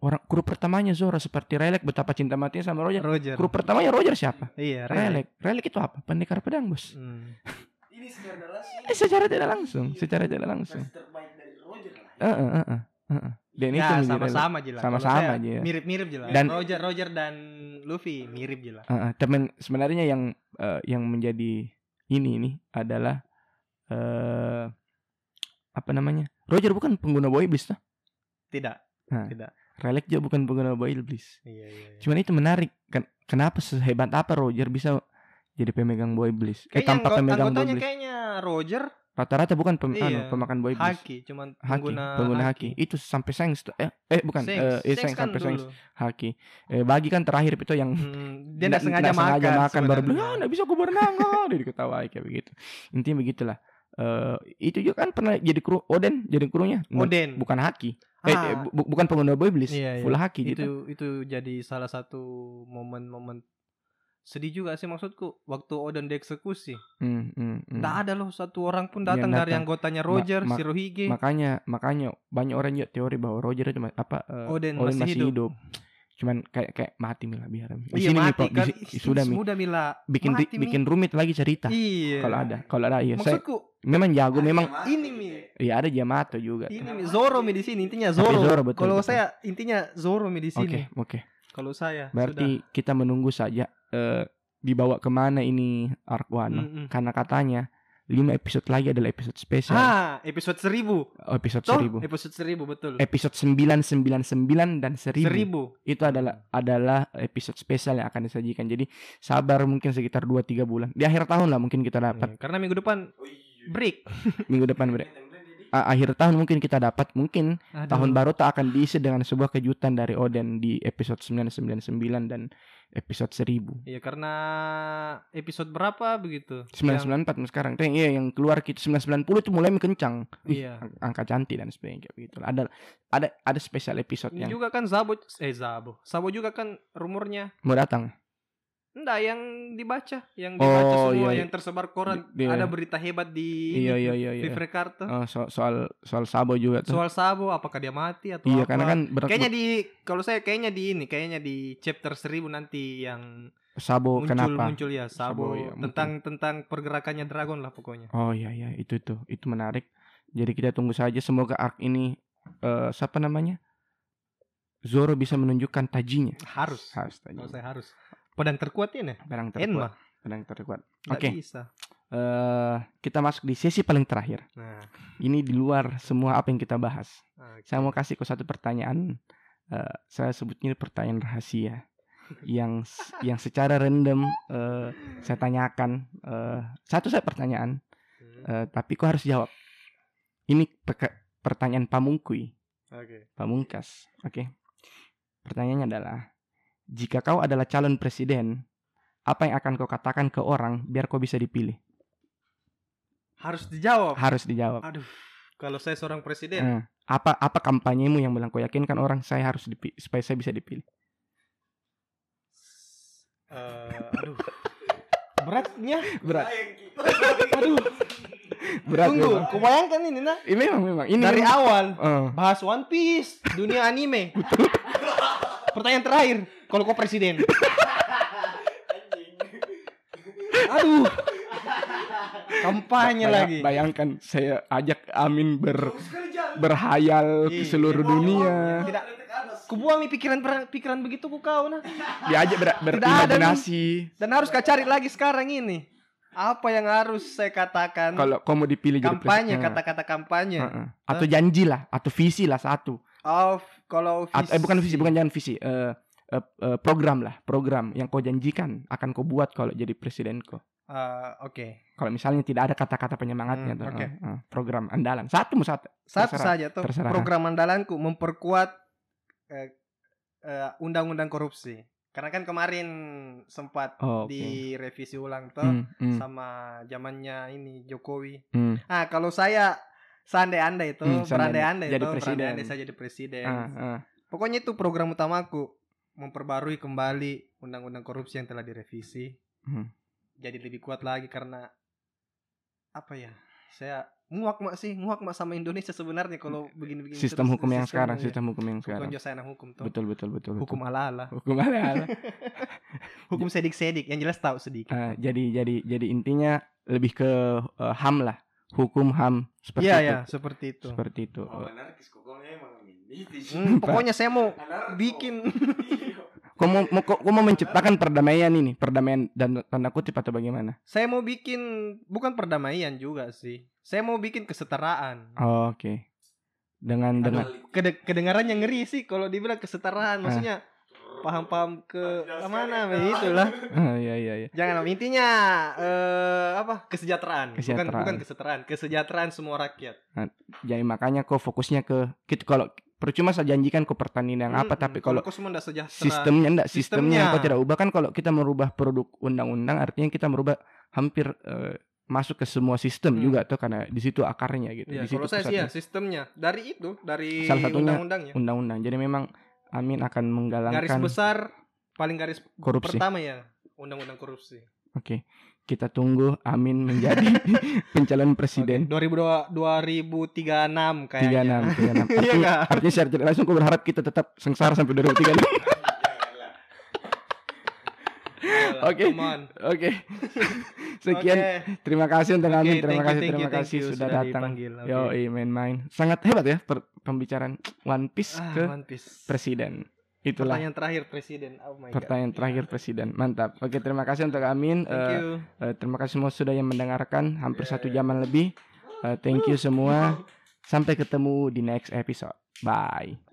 orang kru pertamanya Zoro seperti Relek betapa cinta matinya sama Roger. Roger. Kru pertamanya Roger siapa? Iya Relek. Relek itu apa? Pendekar pedang bos. Hmm. Ini secara narasi. eh, secara tidak langsung secara tidak langsung terbaik dari Roger lah. Eh, eh, eh, eh, eh, eh. dan itu ya menjadi Relek. sama-sama jelas Sama-sama aja ya. mirip-mirip jelas Dan- Roger Roger dan Luffy mirip jelas Eh, eh, temen sebenarnya yang eh, yang menjadi ini ini adalah eh apa namanya Roger bukan pengguna boy iblis tuh tidak Nah. tidak Relek juga bukan pengguna boy iblis iya iya, iya. Cuman itu menarik kan kenapa sehebat apa Roger bisa jadi pemegang boy iblis? Eh Kayaknya tanpa pemegang boy anggotanya iblis. kayaknya Roger Rata-rata bukan pem, Iya. anu, pemakan boy iblis. Haki cuman Haki, pengguna, pengguna haki. Itu sampai Sengs eh eh bukan Sengs. eh, eh, Sengs Sengs kan sampai Sengs haki. Eh bagi kan terakhir itu yang Hmm, dia nggak- nggak sengaja, makan, makan baru bilang ah bisa gue berenang ah dia diketawain kayak begitu intinya begitulah Eh itu juga kan pernah jadi kru Oden jadi krunya Oden bukan haki eh, Ah. eh, bu- bu- bukan pengguna boy iblis Iya, iya. full haki itu gitu itu jadi salah satu momen-momen sedih juga sih maksudku waktu Oden dieksekusi Hmm, hmm, hmm. nggak ada loh satu orang pun Yang datang dari datang. anggotanya Roger ma- Shirohige makanya makanya banyak orang juga teori bahwa Roger itu ma- apa eh, Oden Oden masih masih, hidup. hidup. cuman kayak kayak mati Mila biar di iya sini mati. Di kan Ih, sudah mi sudah Mila bikin mati, Mi. bikin rumit lagi cerita iya kalau ada kalau ada iya saya maksudku memang jago memang ini mi iya ada Yamato juga ini mi Zoro mi di sini intinya Tapi Zoro, Zoro, betul, kalau betul. saya intinya Zoro mi di oke sini oke kalau saya berarti kita menunggu saja eh, dibawa ke mana ini arc sudah. Wano Mm-mm. karena katanya lima episode lagi adalah episode spesial ah episode seribu Oh, episode Toh, seribu episode seribu betul episode 999 dan seribu seribu itu adalah adalah episode spesial yang akan disajikan. Jadi sabar mungkin sekitar 2 3 bulan. Di akhir tahun lah mungkin kita dapat. Iya, karena minggu depan Oh iya. break Minggu depan bre. A- akhir tahun mungkin kita dapat. Mungkin Aduh. tahun baru tak akan diisi dengan sebuah kejutan dari Oden di episode 999 dan episode 1000. Iya karena episode berapa begitu? Yang- 994 sekarang. Tapi iya yang keluar kita 990 itu mulai kencang. Wih, Iya. ang- Angka cantik dan sebagainya begitu. Ada ada ada spesial episode Ini yang juga kan Zabo eh Zabo. Zabo juga kan rumornya mau datang. Enggak yang dibaca, yang dibaca Oh, semua iya, yang tersebar koran. Iya. Ada berita hebat di Iya iya iya iya. Carter. Oh, so- soal soal Sabo juga tuh. Soal Sabo apakah dia mati atau iya apa? karena kan ber- kayaknya di kalau saya kayaknya di ini, kayaknya di chapter 1000 nanti yang Sabo muncul kenapa? muncul ya Sabo, Sabo, iya, tentang tentang pergerakannya dragon lah pokoknya. Oh iya iya itu itu itu menarik. Jadi kita tunggu saja semoga arc ini eh siapa namanya? Zoro bisa menunjukkan tajinya. Harus. Harus Kalau tajinya. saya harus. Pedang terkuat ini. Pedang Enma. terkuat. Pedang terkuat. Oke. bisa. Eh kita masuk di sesi paling terakhir. Nah, Ini di luar semua apa yang kita bahas. oke. Saya mau kasih kau satu pertanyaan. Eh saya sebutnya pertanyaan rahasia yang yang secara random eh, saya tanyakan eh, satu saya pertanyaan eh, tapi kau harus jawab. Ini peka- pertanyaan pamungkui. Oke. Pamungkas. Oke. Pertanyaannya adalah, jika kau adalah calon presiden, apa yang akan kau katakan ke orang biar kau bisa dipilih? Harus dijawab. Harus dijawab. Aduh, kalau saya seorang presiden, Eh, apa apa kampanyemu yang bilang kau yakinkan orang saya harus dipilih supaya saya bisa dipilih? eh, aduh, beratnya. Berat. Aduh, Berat. tunggu, memang. kau bayangkan ini nah. Ini memang memang ini Dari memang- awal Eh, bahas One Piece, dunia anime. Pertanyaan terakhir, kalau kau presiden. Aduh. Kampanye baya- lagi. Bayangkan saya ajak Amin ber berhayal ke Iya. seluruh dunia. Tidak. Kubuang nih pikiran pikiran begitu ku kau nah. Diajak ber, berimajinasi. Dan harus kau cari lagi sekarang ini. Apa yang harus saya katakan? Kalau kau mau dipilih jadi kampanye, kata-kata kampanye. Heeh. Atau janji lah, atau visi lah satu. Oh, kalau At- eh, bukan visi, visi. bukan jangan visi. Eh, eh, eh, program lah, program yang kau janjikan akan kau buat kalau jadi presiden kau. Eh, Oke, Kalau misalnya tidak ada kata-kata penyemangatnya, Hmm, eh, eh, program andalan satu satu. satu Terserah, saja tuh terserah. program andalanku memperkuat eh, eh, undang-undang korupsi. Karena kan kemarin sempat Oh, oke. direvisi ulang tuh Hmm, hmm, sama zamannya ini Jokowi. hmm. Ah, kalau saya seandai-andai itu, Hmm, seandai- berandai-andai jadi itu, presiden. berandai-andai saya jadi presiden. Ah, ah. Pokoknya itu program utamaku memperbarui kembali undang-undang korupsi yang telah direvisi Hmm. jadi lebih kuat lagi karena apa ya saya muak mak sih muak mak sama Indonesia sebenarnya kalau begini-begini Sistem terus, hukum yang sekarang, sistemnya. sistem hukum yang sekarang. Hukum saya hukum tuh Betul betul betul. betul. hukum ala ala hukum ala ala. hukum sedik sedik yang jelas tahu sedikit Eh, jadi jadi jadi intinya lebih ke eh, ham lah, hukum ham seperti iya itu. ya seperti itu Seperti itu. Oh, anarkis kokongnya emang ini. Hmm, pokoknya saya mau Anarko. bikin Iya. Kau mau, mau kau kau mau menciptakan perdamaian ini, perdamaian dan tanda kutip atau bagaimana? saya mau bikin bukan perdamaian juga sih saya mau bikin kesetaraan Oh, Oke. Dengan dengan Kede- kedengarannya ngeri sih kalau dibilang kesetaraan maksudnya paham-paham ke mana itulah Ah, iya iya iya. jangan intinya eh apa kesejahteraan. Kesejahteraan. bukan bukan kesetaraan kesejahteraan semua rakyat Jadi makanya kau fokusnya ke gitu kalau percuma saya janjikan ke pertanian yang apa Mm-mm. tapi kalau sejahtera sistemnya enggak sistemnya yang kau Sistemnya. tidak ubah kan kalau kita merubah produk undang-undang artinya kita merubah hampir eh, masuk ke semua sistem Hmm. juga tuh karena di situ akarnya gitu. ya, di situ kalau saya sih ya sistemnya dari itu dari Salah satunya undang-undangnya undang-undang. Jadi memang Amin akan garis menggalangkan besar paling garis korupsi. pertama ya undang-undang korupsi Oke. Kita tunggu Amin menjadi pencalon presiden. Oke, 2002 2036 Tiga kayaknya enam, tiga enam. Iya Artinya, nggak? artinya secara tidak langsung aku berharap kita tetap sengsara sampai 2036. Oke. Oke. Sekian. Terima kasih untuk thank Terima kasih, terima you, kasih you sudah datang. Yo, main-main. Sangat hebat ya per- pembicaraan One Piece Ah, ke One Piece. presiden. Itulah Pertanyaan terakhir presiden. Oh my pertanyaan terakhir presiden. Mantap. Oke, terima kasih untuk Amin. god. Thank you. eh, terima kasih semua sudah yang mendengarkan hampir satu jaman lebih. Eh, thank you semua. Sampai ketemu di next episode. Bye.